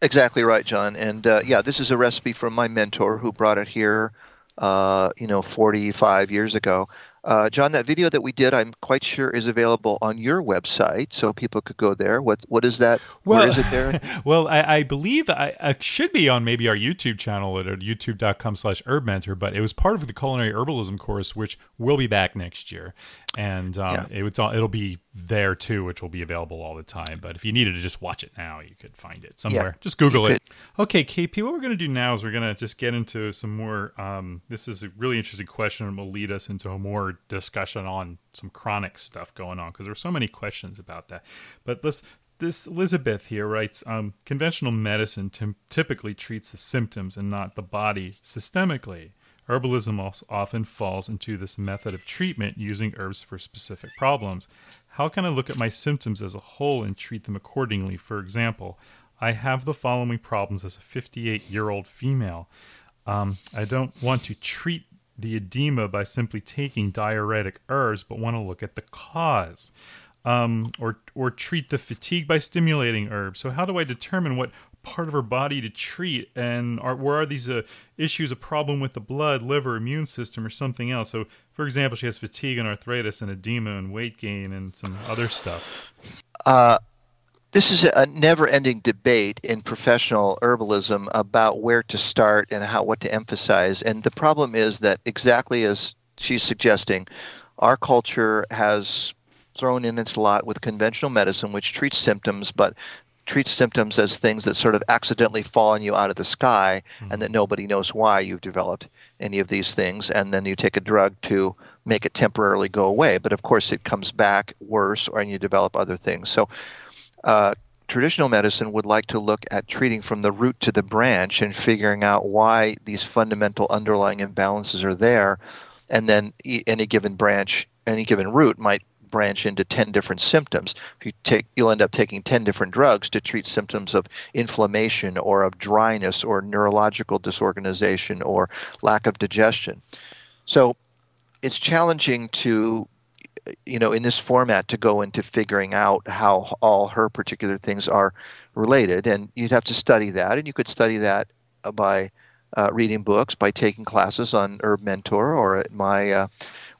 Exactly right, John. And uh, yeah, this is a recipe from my mentor who brought it here, uh, you know, 45 years ago. Uh, John, that video that we did, I'm quite sure is available on your website, so people could go there. What what is that? Well, Where is it there? <laughs> well, I, I believe I, I, should be on maybe our YouTube channel at youtube.com/slash herbmentor, but it was part of the culinary herbalism course, which will be back next year, and um, yeah. it, it's it'll be there too, which will be available all the time. But if you needed to just watch it now, you could find it somewhere. Yeah, just Google it. Okay, KP, what we're going to do now is we're going to just get into some more. Um, this is a really interesting question, and will lead us into a more discussion on some chronic stuff going on because there's so many questions about that. But let's. This Elizabeth here writes um, conventional medicine t- typically treats the symptoms and not the body systemically. Herbalism also often falls into this method of treatment using herbs for specific problems. How can I look at my symptoms as a whole and treat them accordingly? For example, I have the following problems as a 58 year old female. Um, I don't want to treat the edema by simply taking diuretic herbs, but want to look at the cause. Um, or or treat the fatigue by stimulating herbs. So how do I determine what part of her body to treat and are, where are these uh, issues a problem with the blood liver immune system or something else? So for example she has fatigue and arthritis and edema and weight gain and some other stuff. Uh, this is a never-ending debate in professional herbalism about where to start and how what to emphasize and the problem is that exactly as she's suggesting our culture has thrown in its lot with conventional medicine, which treats symptoms, but treats symptoms as things that sort of accidentally fall on you out of the sky mm-hmm. and that nobody knows why you've developed any of these things and then you take a drug to make it temporarily go away. But of course it comes back worse or and you develop other things. So uh, traditional medicine would like to look at treating from the root to the branch and figuring out why these fundamental underlying imbalances are there. And then any given branch any given root might branch into 10 different symptoms. If you take, you'll end up taking 10 different drugs to treat symptoms of inflammation or of dryness or neurological disorganization or lack of digestion. So it's challenging to, you know, in this format to go into figuring out how all her particular things are related. And you'd have to study that, and you could study that by uh, reading books, by taking classes on HerbMentor or at my uh,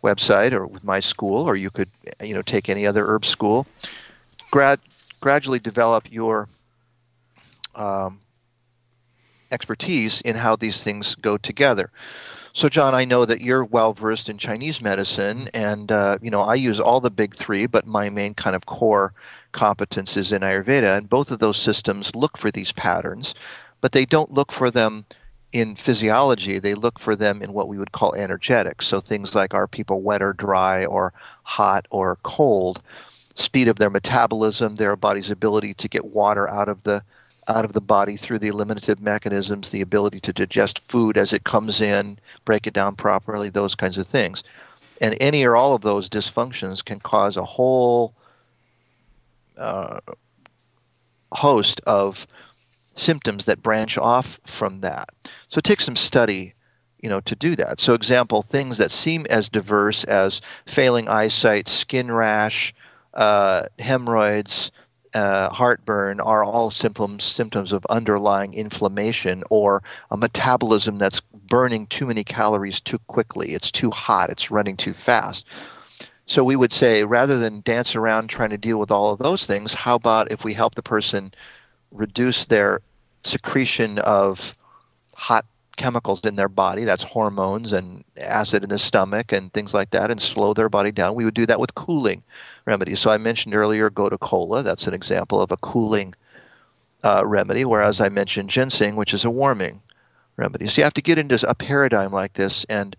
website or with my school, or you could, you know, take any other herb school. Grad, gradually develop your um, expertise in how these things go together. So, John, I know that you're well versed in Chinese medicine, and uh, you know I use all the big three, but my main kind of core competence is in Ayurveda, and both of those systems look for these patterns, but they don't look for them in physiology, they look for them in what we would call energetics. So things like are people wet or dry or hot or cold, speed of their metabolism, their body's ability to get water out of the out of the body through the eliminative mechanisms, the ability to digest food as it comes in, break it down properly, those kinds of things. And any or all of those dysfunctions can cause a whole uh, host of symptoms that branch off from that. So it takes some study, you know, to do that. So example, things that seem as diverse as failing eyesight, skin rash, uh, hemorrhoids, uh, heartburn are all symptoms symptoms of underlying inflammation or a metabolism that's burning too many calories too quickly. It's too hot. It's running too fast. So we would say rather than dance around trying to deal with all of those things, how about if we help the person reduce their secretion of hot chemicals in their body that's hormones and acid in the stomach and things like that and slow their body down we would do that with cooling remedies. So i mentioned earlier gotu kola that's an example of a cooling uh, remedy whereas i mentioned ginseng which is a warming remedy. So you have to get into a paradigm like this and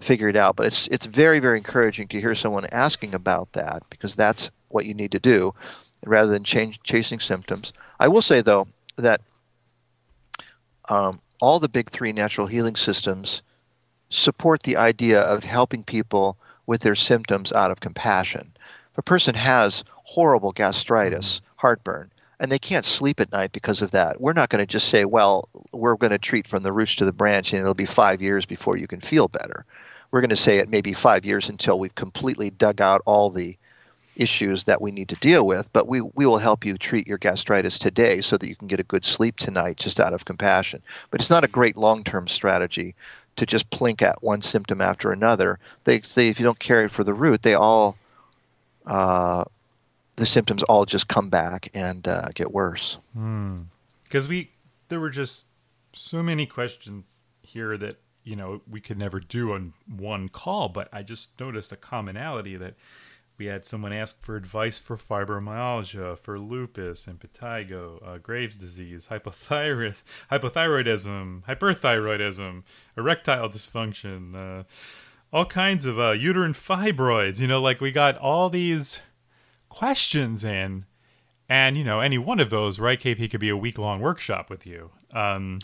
figure it out but it's it's very very encouraging to hear someone asking about that because that's what you need to do rather than change, chasing symptoms. I will say though that um, all the big three natural healing systems support the idea of helping people with their symptoms out of compassion. If a person has horrible gastritis, heartburn, and they can't sleep at night because of that, we're not going to just say, well, we're going to treat from the roots to the branch and it'll be five years before you can feel better. We're going to say it may be five years until we've completely dug out all the issues that we need to deal with, but we, we will help you treat your gastritis today so that you can get a good sleep tonight just out of compassion. But it's not a great long term strategy to just plink at one symptom after another. They say if you don't care for the root, they all, uh, the symptoms all just come back and uh, get worse. Because mm. we, there were just so many questions here that, you know, we could never do on one call, but I just noticed a commonality that we had someone ask for advice for fibromyalgia, for lupus, impetigo, uh, Graves' disease, hypothyroid, <laughs> hypothyroidism, hyperthyroidism, erectile dysfunction, uh, all kinds of uh, uterine fibroids. You know, like we got all these questions in, and you know, any one of those, right, KP, could be a week long workshop with you. Um,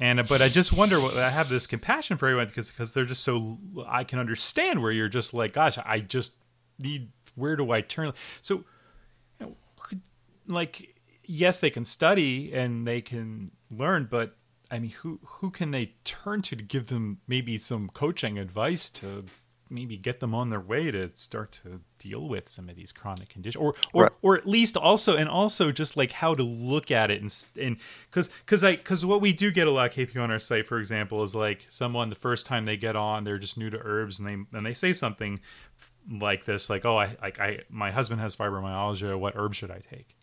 and but I just wonder what I have this compassion for everyone because because they're just so I can understand where you're just like, gosh, I just need where do I turn? So, you know, like, yes, they can study and they can learn, but I mean, who who can they turn to to give them maybe some coaching advice to maybe get them on their way to start to deal with some of these chronic conditions or or, right. or at least also and also just like how to look at it and and because because i because what we do get a lot of kp on our site for example is like someone the first time they get on they're just new to herbs and they and they say something like this like oh i like i my husband has fibromyalgia. What herb should i take?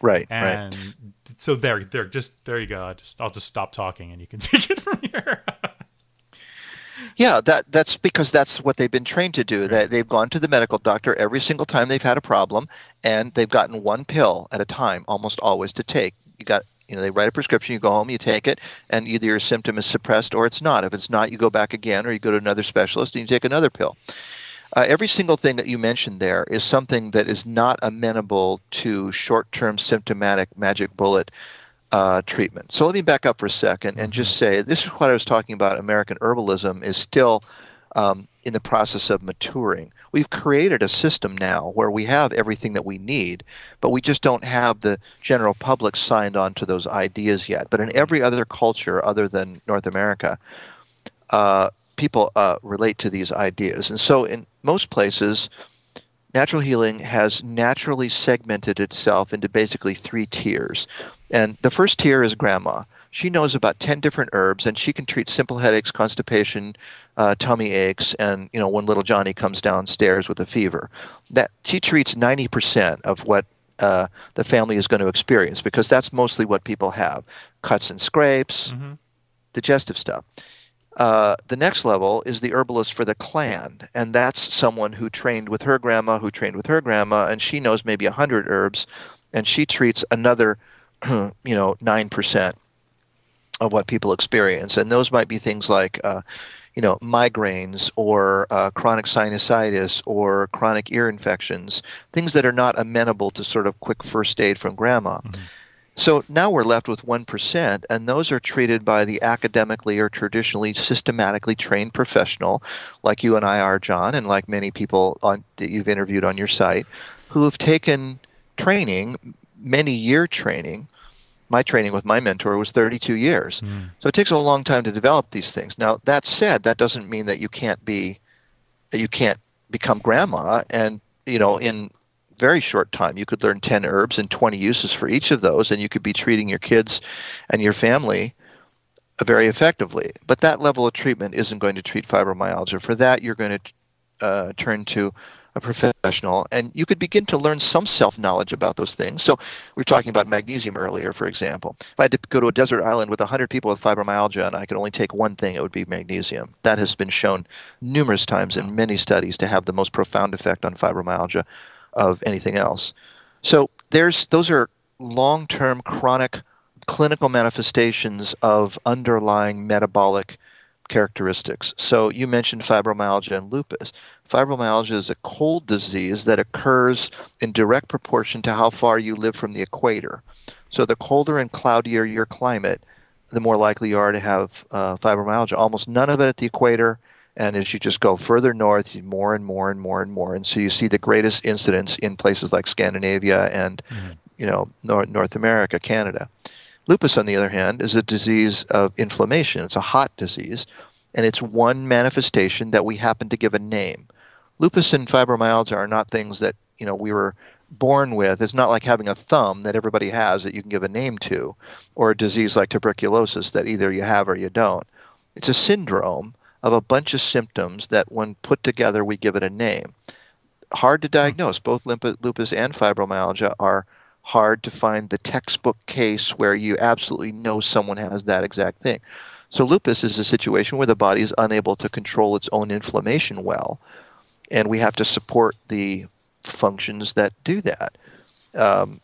Right and right. so there there just there you go. I just i'll just stop talking and you can <laughs> take it from here. Yeah that that's because that's what they've been trained to do. Right. that they've gone to the medical doctor every single time they've had a problem and they've gotten one pill at a time almost always to take. You got you know they write a prescription you go home you take it and either your symptom is suppressed or it's not. If it's not you go back again or you go to another specialist and you take another pill uh, every single thing that you mentioned there is something that is not amenable to short term symptomatic magic bullet uh, treatment. So let me back up for a second and just mm-hmm. say this is what I was talking about. American herbalism is still um, in the process of maturing. We've created a system now where we have everything that we need, but we just don't have the general public signed on to those ideas yet. But in every other culture other than North America, uh, people uh, relate to these ideas. And so, in most places, natural healing has naturally segmented itself into basically three tiers. And the first tier is grandma. She knows about 10 different herbs and she can treat simple headaches, constipation, uh, tummy aches, and you know when little Johnny comes downstairs with a fever. That she treats 90% of what uh, the family is going to experience because that's mostly what people have: cuts and scrapes, mm-hmm. digestive stuff. Uh, the next level is the herbalist for the clan, and that's someone who trained with her grandma, who trained with her grandma, and she knows maybe a hundred herbs, and she treats another, <clears throat> you know, nine percent. of what people experience, and those might be things like. Uh, you know, migraines or uh, chronic sinusitis or chronic ear infections, things that are not amenable to sort of quick first aid from grandma. Mm-hmm. So now we're left with 1%, and those are treated by the academically or traditionally systematically trained professional, like you and I are, John, and like many people on, that you've interviewed on your site, who have taken training, many year training. My training with my mentor was 32 years. Mm. So it takes a long time to develop these things. Now, that said, that doesn't mean that you can't be, that you can't become grandma and, you know, in very short time. You could learn 10 herbs and 20 uses for each of those, and you could be treating your kids and your family very effectively. But that level of treatment isn't going to treat fibromyalgia. For that, you're going to uh, turn to a professional, and you could begin to learn some self knowledge about those things. So, we were talking about magnesium earlier, for example. If I had to go to a desert island with 100 people with fibromyalgia and I could only take one thing, it would be magnesium. That has been shown numerous times in many studies to have the most profound effect on fibromyalgia of anything else. So there's those are long-term chronic clinical manifestations of underlying metabolic characteristics. So you mentioned fibromyalgia and lupus. Fibromyalgia is a cold disease that occurs in direct proportion to how far you live from the equator. So the colder and cloudier your climate, the more likely you are to have uh, fibromyalgia. Almost none of it at the equator, and as you just go further north, more and more and more and more. And so you see the greatest incidence in places like Scandinavia and, mm-hmm. you know, North, North America, Canada. Lupus, on the other hand, is a disease of inflammation. It's a hot disease, and it's one manifestation that we happen to give a name. Lupus and fibromyalgia are not things that, you know, we were born with. It's not like having a thumb that everybody has that you can give a name to, or a disease like tuberculosis that either you have or you don't. It's a syndrome of a bunch of symptoms that, when put together, we give it a name. Hard to diagnose. Both lupus and fibromyalgia are hard to find the textbook case where you absolutely know someone has that exact thing. So, lupus is a situation where the body is unable to control its own inflammation well, and we have to support the functions that do that. Um,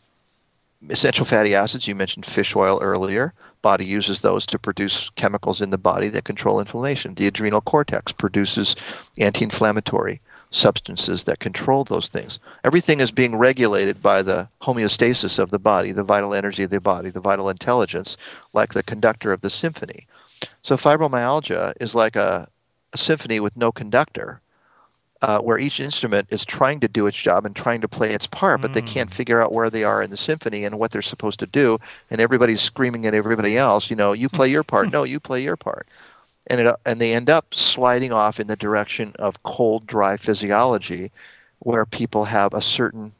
essential fatty acids, you mentioned fish oil earlier body uses those to produce chemicals in the body that control inflammation. The adrenal cortex produces anti inflammatory substances that control those things. Everything is being regulated by the homeostasis of the body, the vital energy of the body, the vital intelligence, like the conductor of the symphony. So fibromyalgia is like a, a symphony with no conductor uh, where each instrument is trying to do its job and trying to play its part, but mm. they can't mm. figure out where they are in the symphony and what they're supposed to do. And everybody's screaming at everybody else, you know, you play your part. <laughs> no, you play your part. And, it, and they end up sliding off in the direction of cold, dry physiology, where people have a certain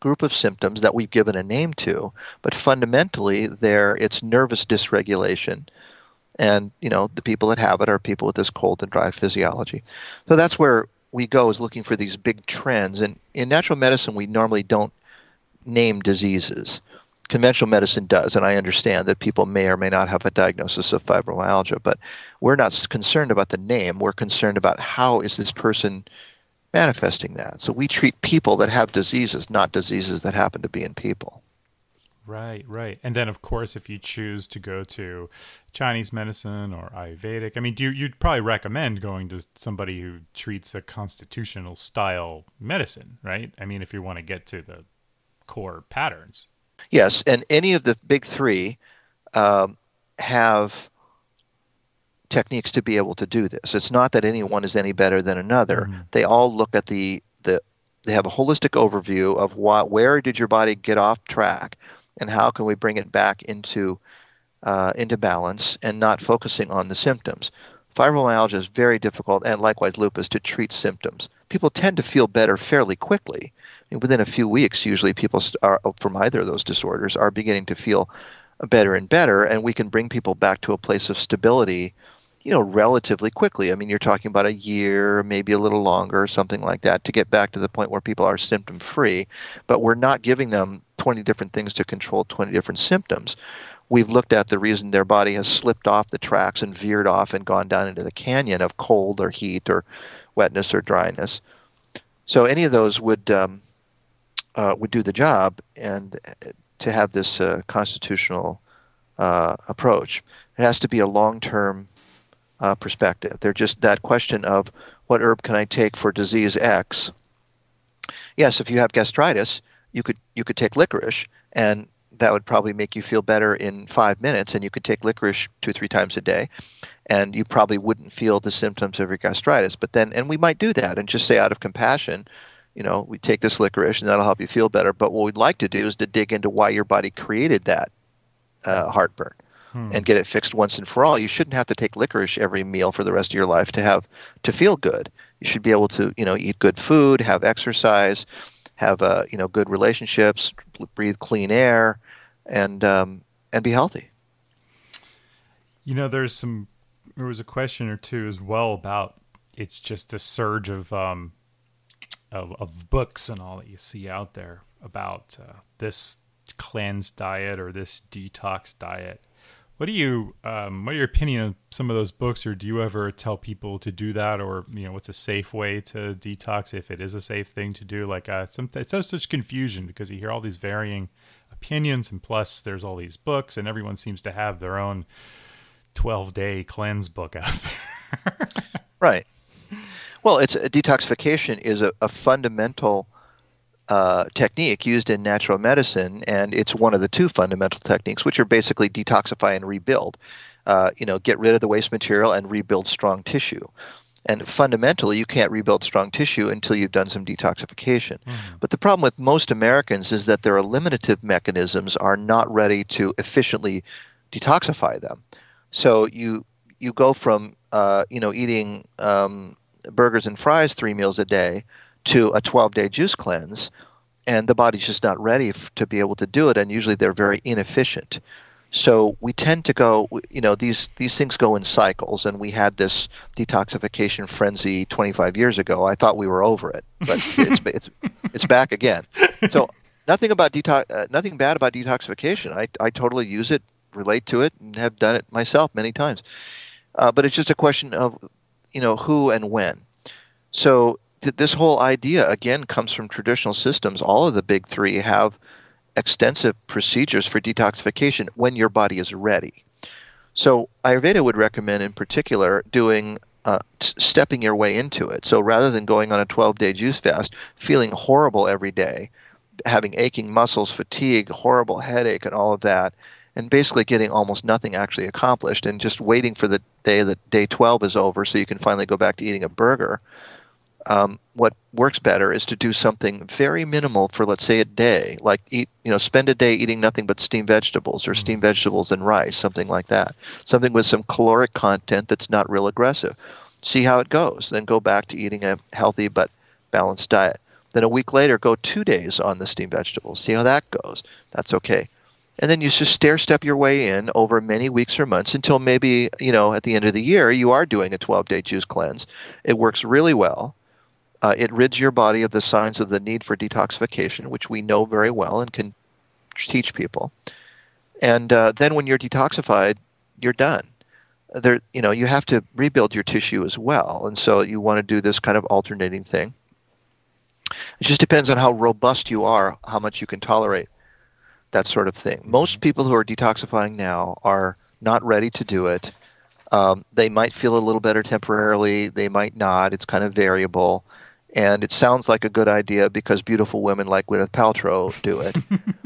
group of symptoms that we've given a name to, but fundamentally, there it's nervous dysregulation and you know the people that have it are people with this cold and dry physiology so that's where we go is looking for these big trends. And in natural medicine, we normally don't name diseases. Conventional medicine does, and I understand that people may or may not have a diagnosis of fibromyalgia, but we're not concerned about the name. We're concerned about how is this person manifesting that. So we treat people that have diseases, not diseases that happen to be in people. Right, right. And then, of course, if you choose to go to Chinese medicine or Ayurvedic, I mean, do you, you'd probably recommend going to somebody who treats a constitutional style medicine, right? I mean, if you want to get to the core patterns. Yes, and any of the big three um, have techniques to be able to do this. It's not that any one is any better than another. Mm-hmm. They all look at the the they have a holistic overview of what where did your body get off track and how can we bring it back into uh, into balance and not focusing on the symptoms. Fibromyalgia is very difficult, and likewise lupus, to treat symptoms. People tend to feel better fairly quickly. I mean, within a few weeks, usually people are, from either of those disorders are beginning to feel better and better, and we can bring people back to a place of stability you know, relatively quickly. I mean, you're talking about a year, maybe a little longer, something like that, to get back to the point where people are symptom free. But we're not giving them 20 different things to control 20 different symptoms. We've looked at the reason their body has slipped off the tracks and veered off and gone down into the canyon of cold or heat or wetness or dryness. So any of those would um, uh, would do the job, and uh, to have this uh, constitutional uh, approach. It has to be a long-term uh, perspective. They're just that question of what herb can I take for disease X. Yes, if you have gastritis, you could you could take licorice, and that would probably make you feel better in five minutes. And you could take licorice two three times a day, and you probably wouldn't feel the symptoms of your gastritis. But then, and we might do that and just say out of compassion, you know, we take this licorice and that'll help you feel better. But what we'd like to do is to dig into why your body created that uh, heartburn hmm. and get it fixed once and for all. You shouldn't have to take licorice every meal for the rest of your life to have to feel good. You should be able to, you know, eat good food, have exercise, have uh, you know good relationships, breathe clean air, and um, and be healthy. You know, there's some. There was a question or two as well about it's just the surge of um, of, of books and all that you see out there about uh, this cleanse diet or this detox diet. What do you, um, what are your opinion on some of those books, or do you ever tell people to do that, or you know, what's a safe way to detox if it is a safe thing to do? Like, uh, some, it's such confusion because you hear all these varying opinions, and plus there's all these books, and everyone seems to have their own twelve day cleanse book out there. <laughs> right. Well, it's detoxification is a, a fundamental uh, technique used in natural medicine, and it's one of the two fundamental techniques, which are basically detoxify and rebuild. Uh, you know, get rid of the waste material and rebuild strong tissue. And fundamentally, you can't rebuild strong tissue until you've done some detoxification. Mm-hmm. But the problem with most Americans is that their eliminative mechanisms are not ready to efficiently detoxify them. So you you go from uh, you know eating um, burgers and fries three meals a day to a 12 day juice cleanse, and the body's just not ready f- to be able to do it, and usually they're very inefficient. So we tend to go, you know, these these things go in cycles, and we had this detoxification frenzy 25 years ago. I thought we were over it, but it's <laughs> it's it's back again. So nothing about detox, uh, nothing bad about detoxification. I I totally use it, relate to it, and have done it myself many times. Uh, but it's just a question of, you know, who and when. So th- this whole idea again comes from traditional systems. All of the big three have extensive procedures for detoxification when your body is ready. So Ayurveda would recommend, in particular, doing uh, stepping your way into it. So rather than going on a 12-day juice fast, feeling horrible every day, having aching muscles, fatigue, horrible headache, and all of that, and basically getting almost nothing actually accomplished, and just waiting for the day that day 12 is over so you can finally go back to eating a burger um, what works better is to do something very minimal for let's say a day like eat you know spend a day eating nothing but steamed vegetables or mm-hmm. steamed vegetables and rice something like that. Something with some caloric content that's not real aggressive. See how it goes. Then go back to eating a healthy but balanced diet. Then a week later go two days on the steamed vegetables. See how that goes. That's okay. And then you just stair step your way in over many weeks or months until maybe you know at the end of the year you are doing a 12 day juice cleanse. It works really well uh, it rids your body of the signs of the need for detoxification, which we know very well and can teach people. And uh, then when you're detoxified, you're done. There, you know, you have to rebuild your tissue as well, and so you want to do this kind of alternating thing. It just depends on how robust you are, how much you can tolerate that sort of thing. Most people who are detoxifying now are not ready to do it. Um, they might feel a little better temporarily. They might not. It's kind of variable and it sounds like a good idea because beautiful women like Gwyneth Paltrow do it.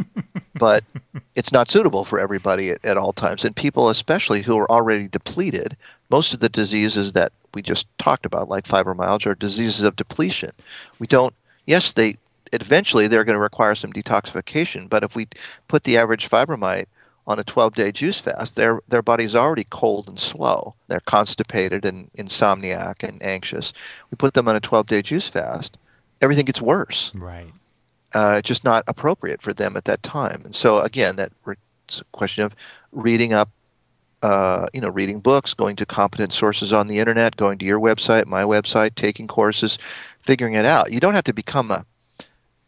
<laughs> but it's not suitable for everybody at, at, all times. And people, especially who are already depleted, most of the diseases that we just talked about, like fibromyalgia, are diseases of depletion. We don't, yes, they eventually they're going to require some detoxification, but if we put the average fibromite on a 12 day juice fast, their, their body's already cold and slow. They're constipated and insomniac and anxious. We put them on a 12 day juice fast, everything gets worse. Right. Uh, just not appropriate for them at that time. And so, again, that it's a question of reading up, uh, you know, reading books, going to competent sources on the internet, going to your website, my website, taking courses, figuring it out. You don't have to become a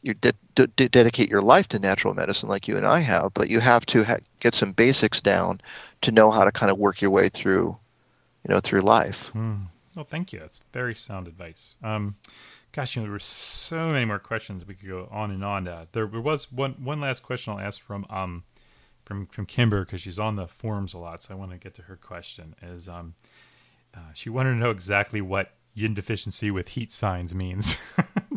you de- de- dedicate your life to natural medicine like you and I have, but you have to ha- get some basics down to know how to kind of work your way through, you know, through life. Mm. Well, thank you. That's very sound advice. Um, gosh, you know, there were so many more questions. We could go on and on. Uh, there was one one last question I'll ask from um, from from Kimber because she's on the forums a lot, so I want to get to her question. Is um, uh, she wanted to know exactly what yin deficiency with heat signs means. <laughs>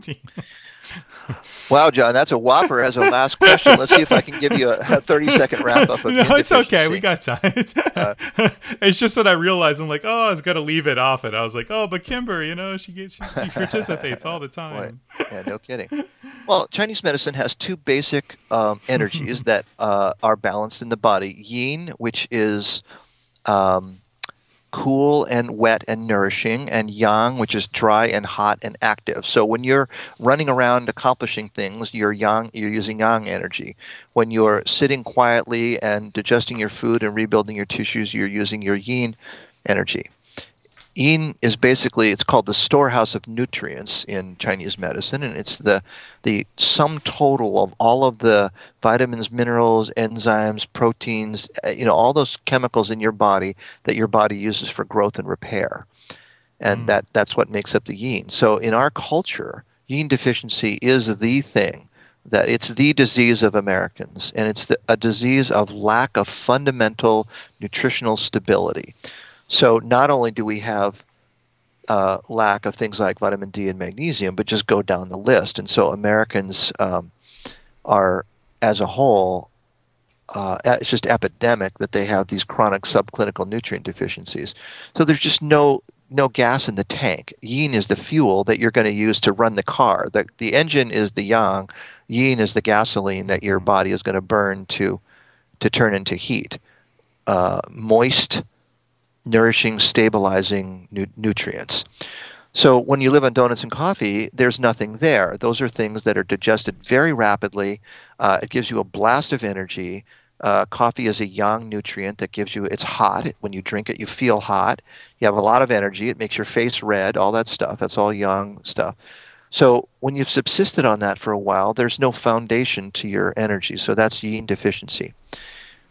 wow, John, that's a whopper as a last question. Let's see if I can give you a, a 30 second wrap up of No, it's okay. We got time. It's, uh, <laughs> it's, just that I realized I'm like, oh, I was going to leave it off And I was like, oh, but Kimber, you know, she gets, she, she participates all the <laughs> time. Boy, yeah, no kidding. Well, Chinese medicine has two basic um, energies that uh, are balanced in the body yin, which is. Um, cool and wet and nourishing, and yang, which is dry and hot and active. So when you're running around accomplishing things, you're yang, you're using yang energy. When you're sitting quietly and digesting your food and rebuilding your tissues, you're using your yin energy. Yin is basically it's called the storehouse of nutrients in Chinese medicine, and it's the the sum total of all of the vitamins, minerals, enzymes, proteins, uh, you know, all those chemicals in your body that your body uses for growth and repair, and mm. that that's what makes up the yin. So in our culture, yin deficiency is the thing that it's the disease of Americans, and it's the, a disease of lack of fundamental nutritional stability. So not only do we have uh, lack of things like vitamin D and magnesium, but just go down the list. And so Americans um, are, as a whole, uh, it's just epidemic that they have these chronic subclinical nutrient deficiencies. So there's just no no gas in the tank. Yin is the fuel that you're going to use to run the car. The, the engine is the yang. Yin is the gasoline that your body is going to burn to to turn into heat. Uh, moist nourishing, stabilizing nu- nutrients. So when you live on donuts and coffee, there's nothing there. Those are things that are digested very rapidly. Uh, it gives you a blast of energy. Uh, coffee is a yang nutrient that gives you, it's hot. When you drink it, you feel hot. You have a lot of energy. It makes your face red, all that stuff. That's all yang stuff. So when you've subsisted on that for a while, there's no foundation to your energy. So that's yin deficiency.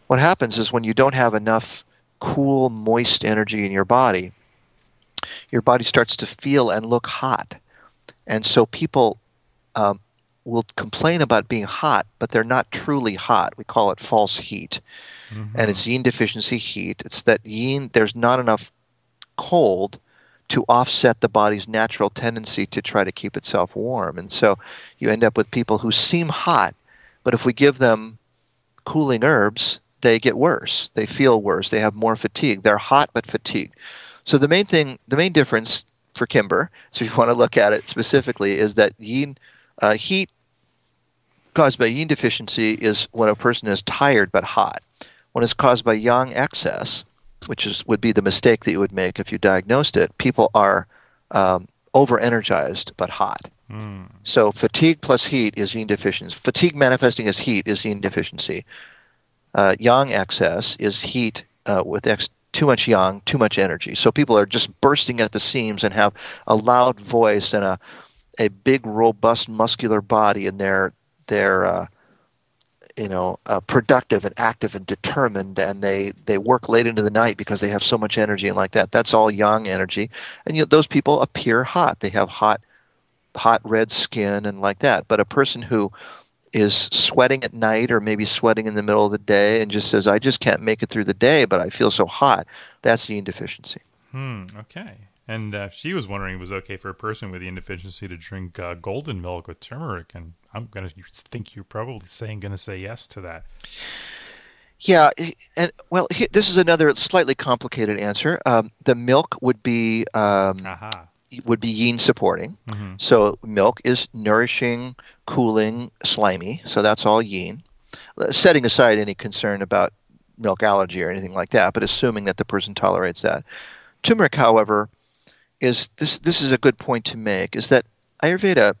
What happens is when you don't have enough cool, moist energy in your body, your body starts to feel and look hot. And so people um, will complain about being hot, but they're not truly hot. We call it false heat. Mm-hmm. And it's yin deficiency heat. It's that yin, there's not enough cold to offset the body's natural tendency to try to keep itself warm. And so you end up with people who seem hot, but if we give them cooling herbs, they get worse. They feel worse. They have more fatigue. They're hot but fatigued. So the main thing, the main difference for Kimber, so if you <laughs> want to look at it specifically, is that yin uh, heat caused by yin deficiency is when a person is tired but hot. When it's caused by yang excess, which is would be the mistake that you would make if you diagnosed it, people are um, over energized but hot. Mm. So fatigue plus heat is yin deficiency. Fatigue manifesting as heat is yin deficiency uh, yang excess is heat uh, with ex- too much yang, too much energy. So people are just bursting at the seams and have a loud voice and a a big, robust, muscular body, and they're they're uh, you know uh, productive and active and determined, and they they work late into the night because they have so much energy and like that. That's all yang energy, and you know, those people appear hot. They have hot hot red skin and like that. But a person who is sweating at night or maybe sweating in the middle of the day and just says, I just can't make it through the day, but I feel so hot, that's yin deficiency. Hmm, okay. And uh, she was wondering it was okay for a person with yin deficiency to drink uh, golden milk with turmeric. And I'm going to think you're probably saying going to say yes to that. Yeah, and well, this is another slightly complicated answer. Um, the milk would be um, would be yin supporting. Mm-hmm. So milk is nourishing, cooling, slimy. So that's all yin. Setting aside any concern about milk allergy or anything like that, but assuming that the person tolerates that. Turmeric, however, is this this is a good point to make, is that Ayurveda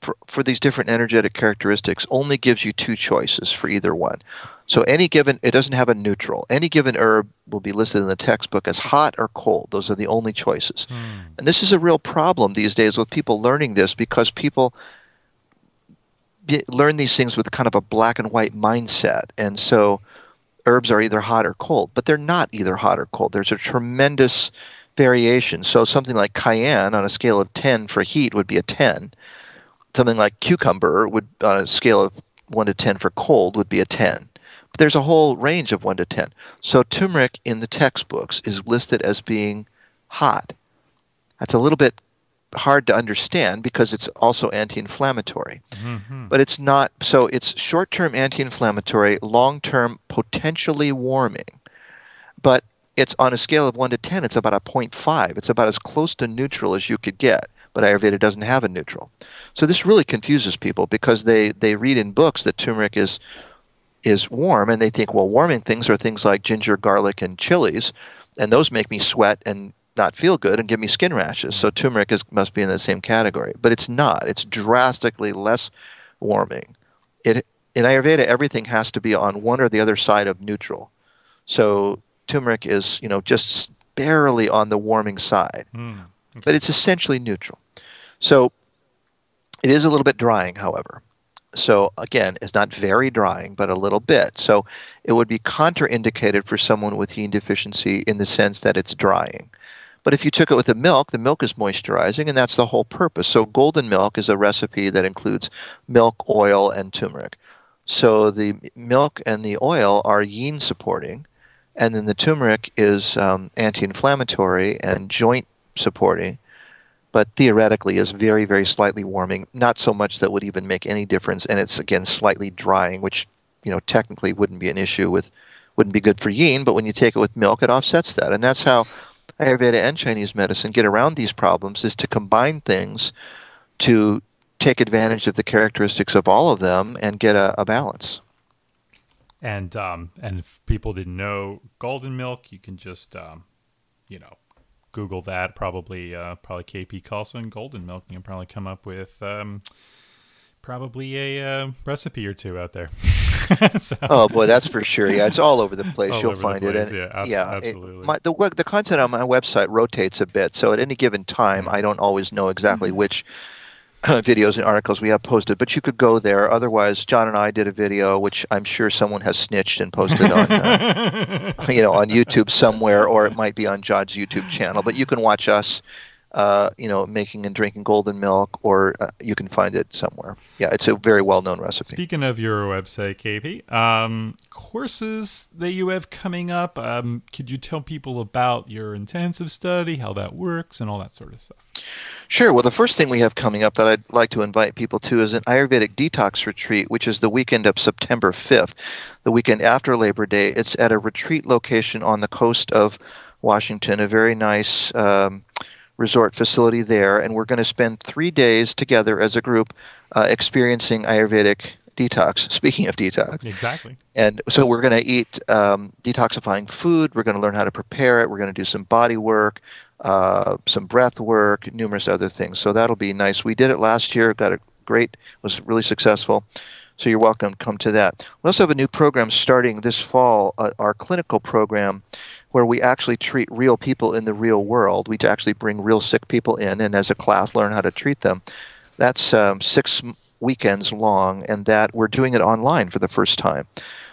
for, for these different energetic characteristics only gives you two choices for either one. So any given, it doesn't have a neutral. Any given herb will be listed in the textbook as hot or cold. Those are the only choices. Mm. And this is a real problem these days with people learning this because people learn these things with kind of a black and white mindset. And so herbs are either hot or cold, but they're not either hot or cold. There's a tremendous variation. So something like cayenne on a scale of 10 for heat would be a 10. Something like cucumber would on a scale of 1 to 10 for cold would be a 10 there's a whole range of 1 to 10. So turmeric in the textbooks is listed as being hot. That's a little bit hard to understand because it's also anti-inflammatory. Mm-hmm. But it's not so it's short-term anti-inflammatory, long-term potentially warming. But it's on a scale of 1 to 10, it's about a 0.5. It's about as close to neutral as you could get. But Ayurveda doesn't have a neutral. So this really confuses people because they, they read in books that turmeric is is warm and they think, well, warming things are things like ginger, garlic, and chilies, and those make me sweat and not feel good and give me skin rashes. So turmeric is, must be in the same category, but it's not. It's drastically less warming. It in Ayurveda, everything has to be on one or the other side of neutral. So turmeric is, you know, just barely on the warming side, mm, okay. but it's essentially neutral. So it is a little bit drying, however. So again, it's not very drying, but a little bit. So it would be contraindicated for someone with yin deficiency in the sense that it's drying. But if you took it with the milk, the milk is moisturizing, and that's the whole purpose. So golden milk is a recipe that includes milk, oil, and turmeric. So the milk and the oil are yin supporting, and then the turmeric is um, anti-inflammatory and joint supporting, but theoretically is very, very slightly warming. Not so much that would even make any difference, and it's again slightly drying, which you know technically wouldn't be an issue with, wouldn't be good for yin. But when you take it with milk, it offsets that, and that's how Ayurveda and Chinese medicine get around these problems is to combine things to take advantage of the characteristics of all of them and get a, a balance. And um, and if people didn't know golden milk, you can just um, you know Google that. Probably uh, probably KP Khalsa golden milk. You can probably come up with um, probably a uh, recipe or two out there. <laughs> so. Oh boy, that's for sure. Yeah, it's all over the place. All You'll find it. And, yeah, yeah, absolutely. It, my, the the content on my website rotates a bit, so at any given time, mm-hmm. I don't always know exactly mm-hmm. which <clears throat> videos and articles we have posted, but you could go there. Otherwise, John and I did a video, which I'm sure someone has snitched and posted on, uh, <laughs> you know, on YouTube somewhere, or it might be on John's YouTube channel. But you can watch us, uh, you know, making and drinking golden milk, or uh, you can find it somewhere. Yeah, it's a very well-known recipe. Speaking of your website, KP, um, courses that you have coming up, um, could you tell people about your intensive study, how that works, and all that sort of stuff? Sure. Well, the first thing we have coming up that I'd like to invite people to is an Ayurvedic detox retreat, which is the weekend of September 5th, the weekend after Labor Day. It's at a retreat location on the coast of Washington, a very nice um, resort facility there. And we're going to spend three days together as a group uh, experiencing Ayurvedic detox. <laughs> Speaking of detox, exactly. And so we're going to eat um, detoxifying food. We're going to learn how to prepare it. We're going to do some body work uh, some breath work, numerous other things. So that'll be nice. We did it last year, got a great, was really successful. So you're welcome. Come to that. We also have a new program starting this fall, uh, our clinical program, where we actually treat real people in the real world. We actually bring real sick people in, and as a class, learn how to treat them. That's um, six weekends long, and that we're doing it online for the first time.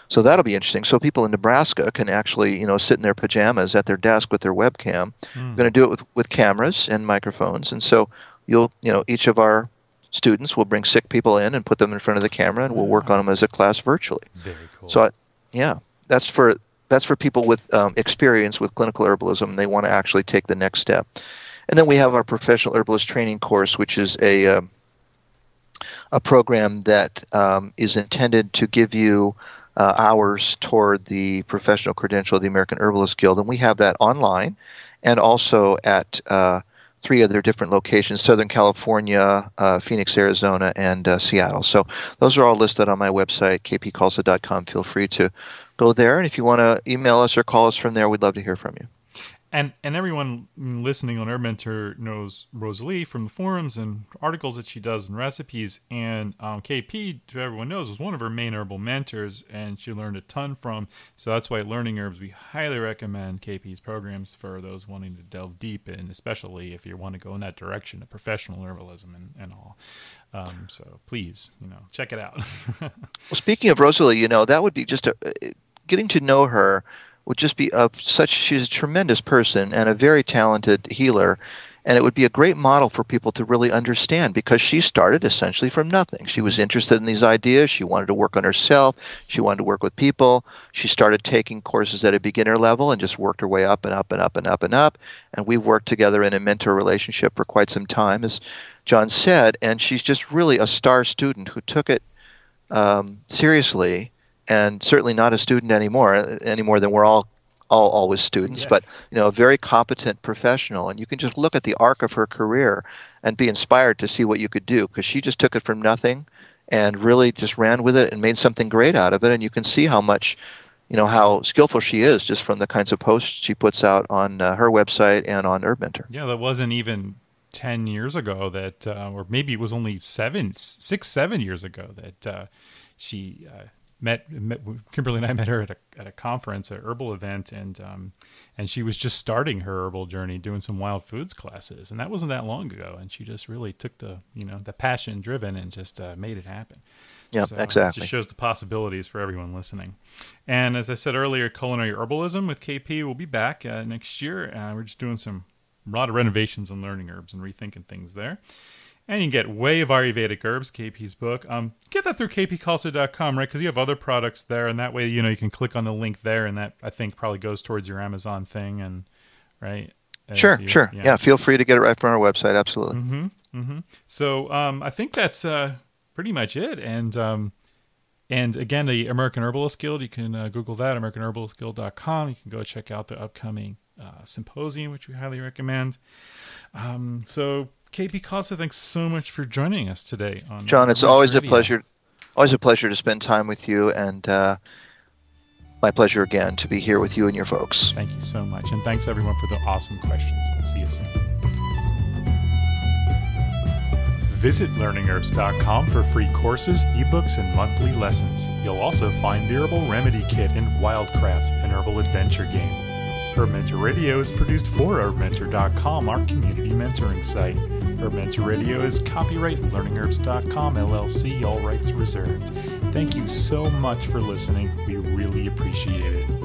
So that'll be interesting. So people in Nebraska can actually, you know, sit in their pajamas at their desk with their webcam. Mm. We're going to do it with, with cameras and microphones. And so you'll, you know, each of our students will bring sick people in and put them in front of the camera, and we'll work on them as a class virtually. Very cool. So, I, yeah, that's for that's for people with um, experience with clinical herbalism. And they want to actually take the next step. And then we have our professional herbalist training course, which is a um, a program that um, is intended to give you uh, hours toward the professional credential of the American Herbalist Guild, and we have that online and also at uh, three other different locations Southern California, uh, Phoenix, Arizona, and uh, Seattle. So those are all listed on my website, kpkhalsa.com. Feel free to go there, and if you want to email us or call us from there, we'd love to hear from you and and everyone listening on HerbMentor knows Rosalie from the forums and articles that she does and recipes. And um, KP, to everyone knows, was one of her main herbal mentors, and she learned a ton from. So that's why Learning Herbs, we highly recommend KP's programs for those wanting to delve deep, and especially if you want to go in that direction of professional herbalism and, and all. Um, so please, you know, check it out. <laughs> well, speaking of Rosalie, you know, that would be just a, getting to know her would just be of such she's a tremendous person and a very talented healer And it would be a great model for people to really understand because she started essentially from nothing. She was interested in these ideas. She wanted to work on herself. She wanted to work with people. She started taking courses at a beginner level and just worked her way up and up and up and up and up. And we worked together in a mentor relationship for quite some time, as John said. And she's just really a star student who took it um, seriously and certainly not a student anymore, any more than we're all all always students, yeah. but you know, a very competent professional. And you can just look at the arc of her career and be inspired to see what you could do because she just took it from nothing and really just ran with it and made something great out of it. And you can see how much, you know, how skillful she is just from the kinds of posts she puts out on uh, her website and on HerbMentor. Yeah, that wasn't even 10 years ago that, uh, or maybe it was only seven, six, seven years ago that uh, she uh, met, met, Kimberly and I met her at a at a conference, a herbal event, and um, and she was just starting her herbal journey, doing some wild foods classes, and that wasn't that long ago. And she just really took the you know the passion driven and just uh, made it happen. Yeah, so exactly. It just shows the possibilities for everyone listening. And as I said earlier, culinary herbalism with KP will be back uh, next year. Uh, we're just doing some a lot of renovations on learning herbs and rethinking things there. And you can get Way of Ayurvedic Herbs, KP's book. Um, get that through kpkhalsa.com, right? Because you have other products there, and that way, you know, you can click on the link there, and that I think probably goes towards your Amazon thing, and right. Sure, you, sure. Yeah. yeah. feel free to get it right from our website. Absolutely. Mm-hmm, mm-hmm. So um, I think that's uh, pretty much it. And um, and again, the American Herbalist Guild, you can uh, Google that, AmericanHerbalistGuild.com. You can go check out the upcoming uh, symposium, which we highly recommend. Um, so KP Khalsa, thanks so much for joining us today. On John, it's always Radio. a pleasure. Always a pleasure to spend time with you, and uh, my pleasure again to be here with you and your folks. Thank you so much, and thanks everyone for the awesome questions. We'll see you soon. Visit learningherbs.com for free courses, ebooks, and monthly lessons. You'll also find the Herbal Remedy Kit and Wildcraft, an herbal adventure game. HerbMentor Radio is produced for HerbMentor.com, our community mentoring site. HerbMentor Radio is copyright LearningHerbs.com LLC, all rights reserved. Thank you so much for listening. We really appreciate it.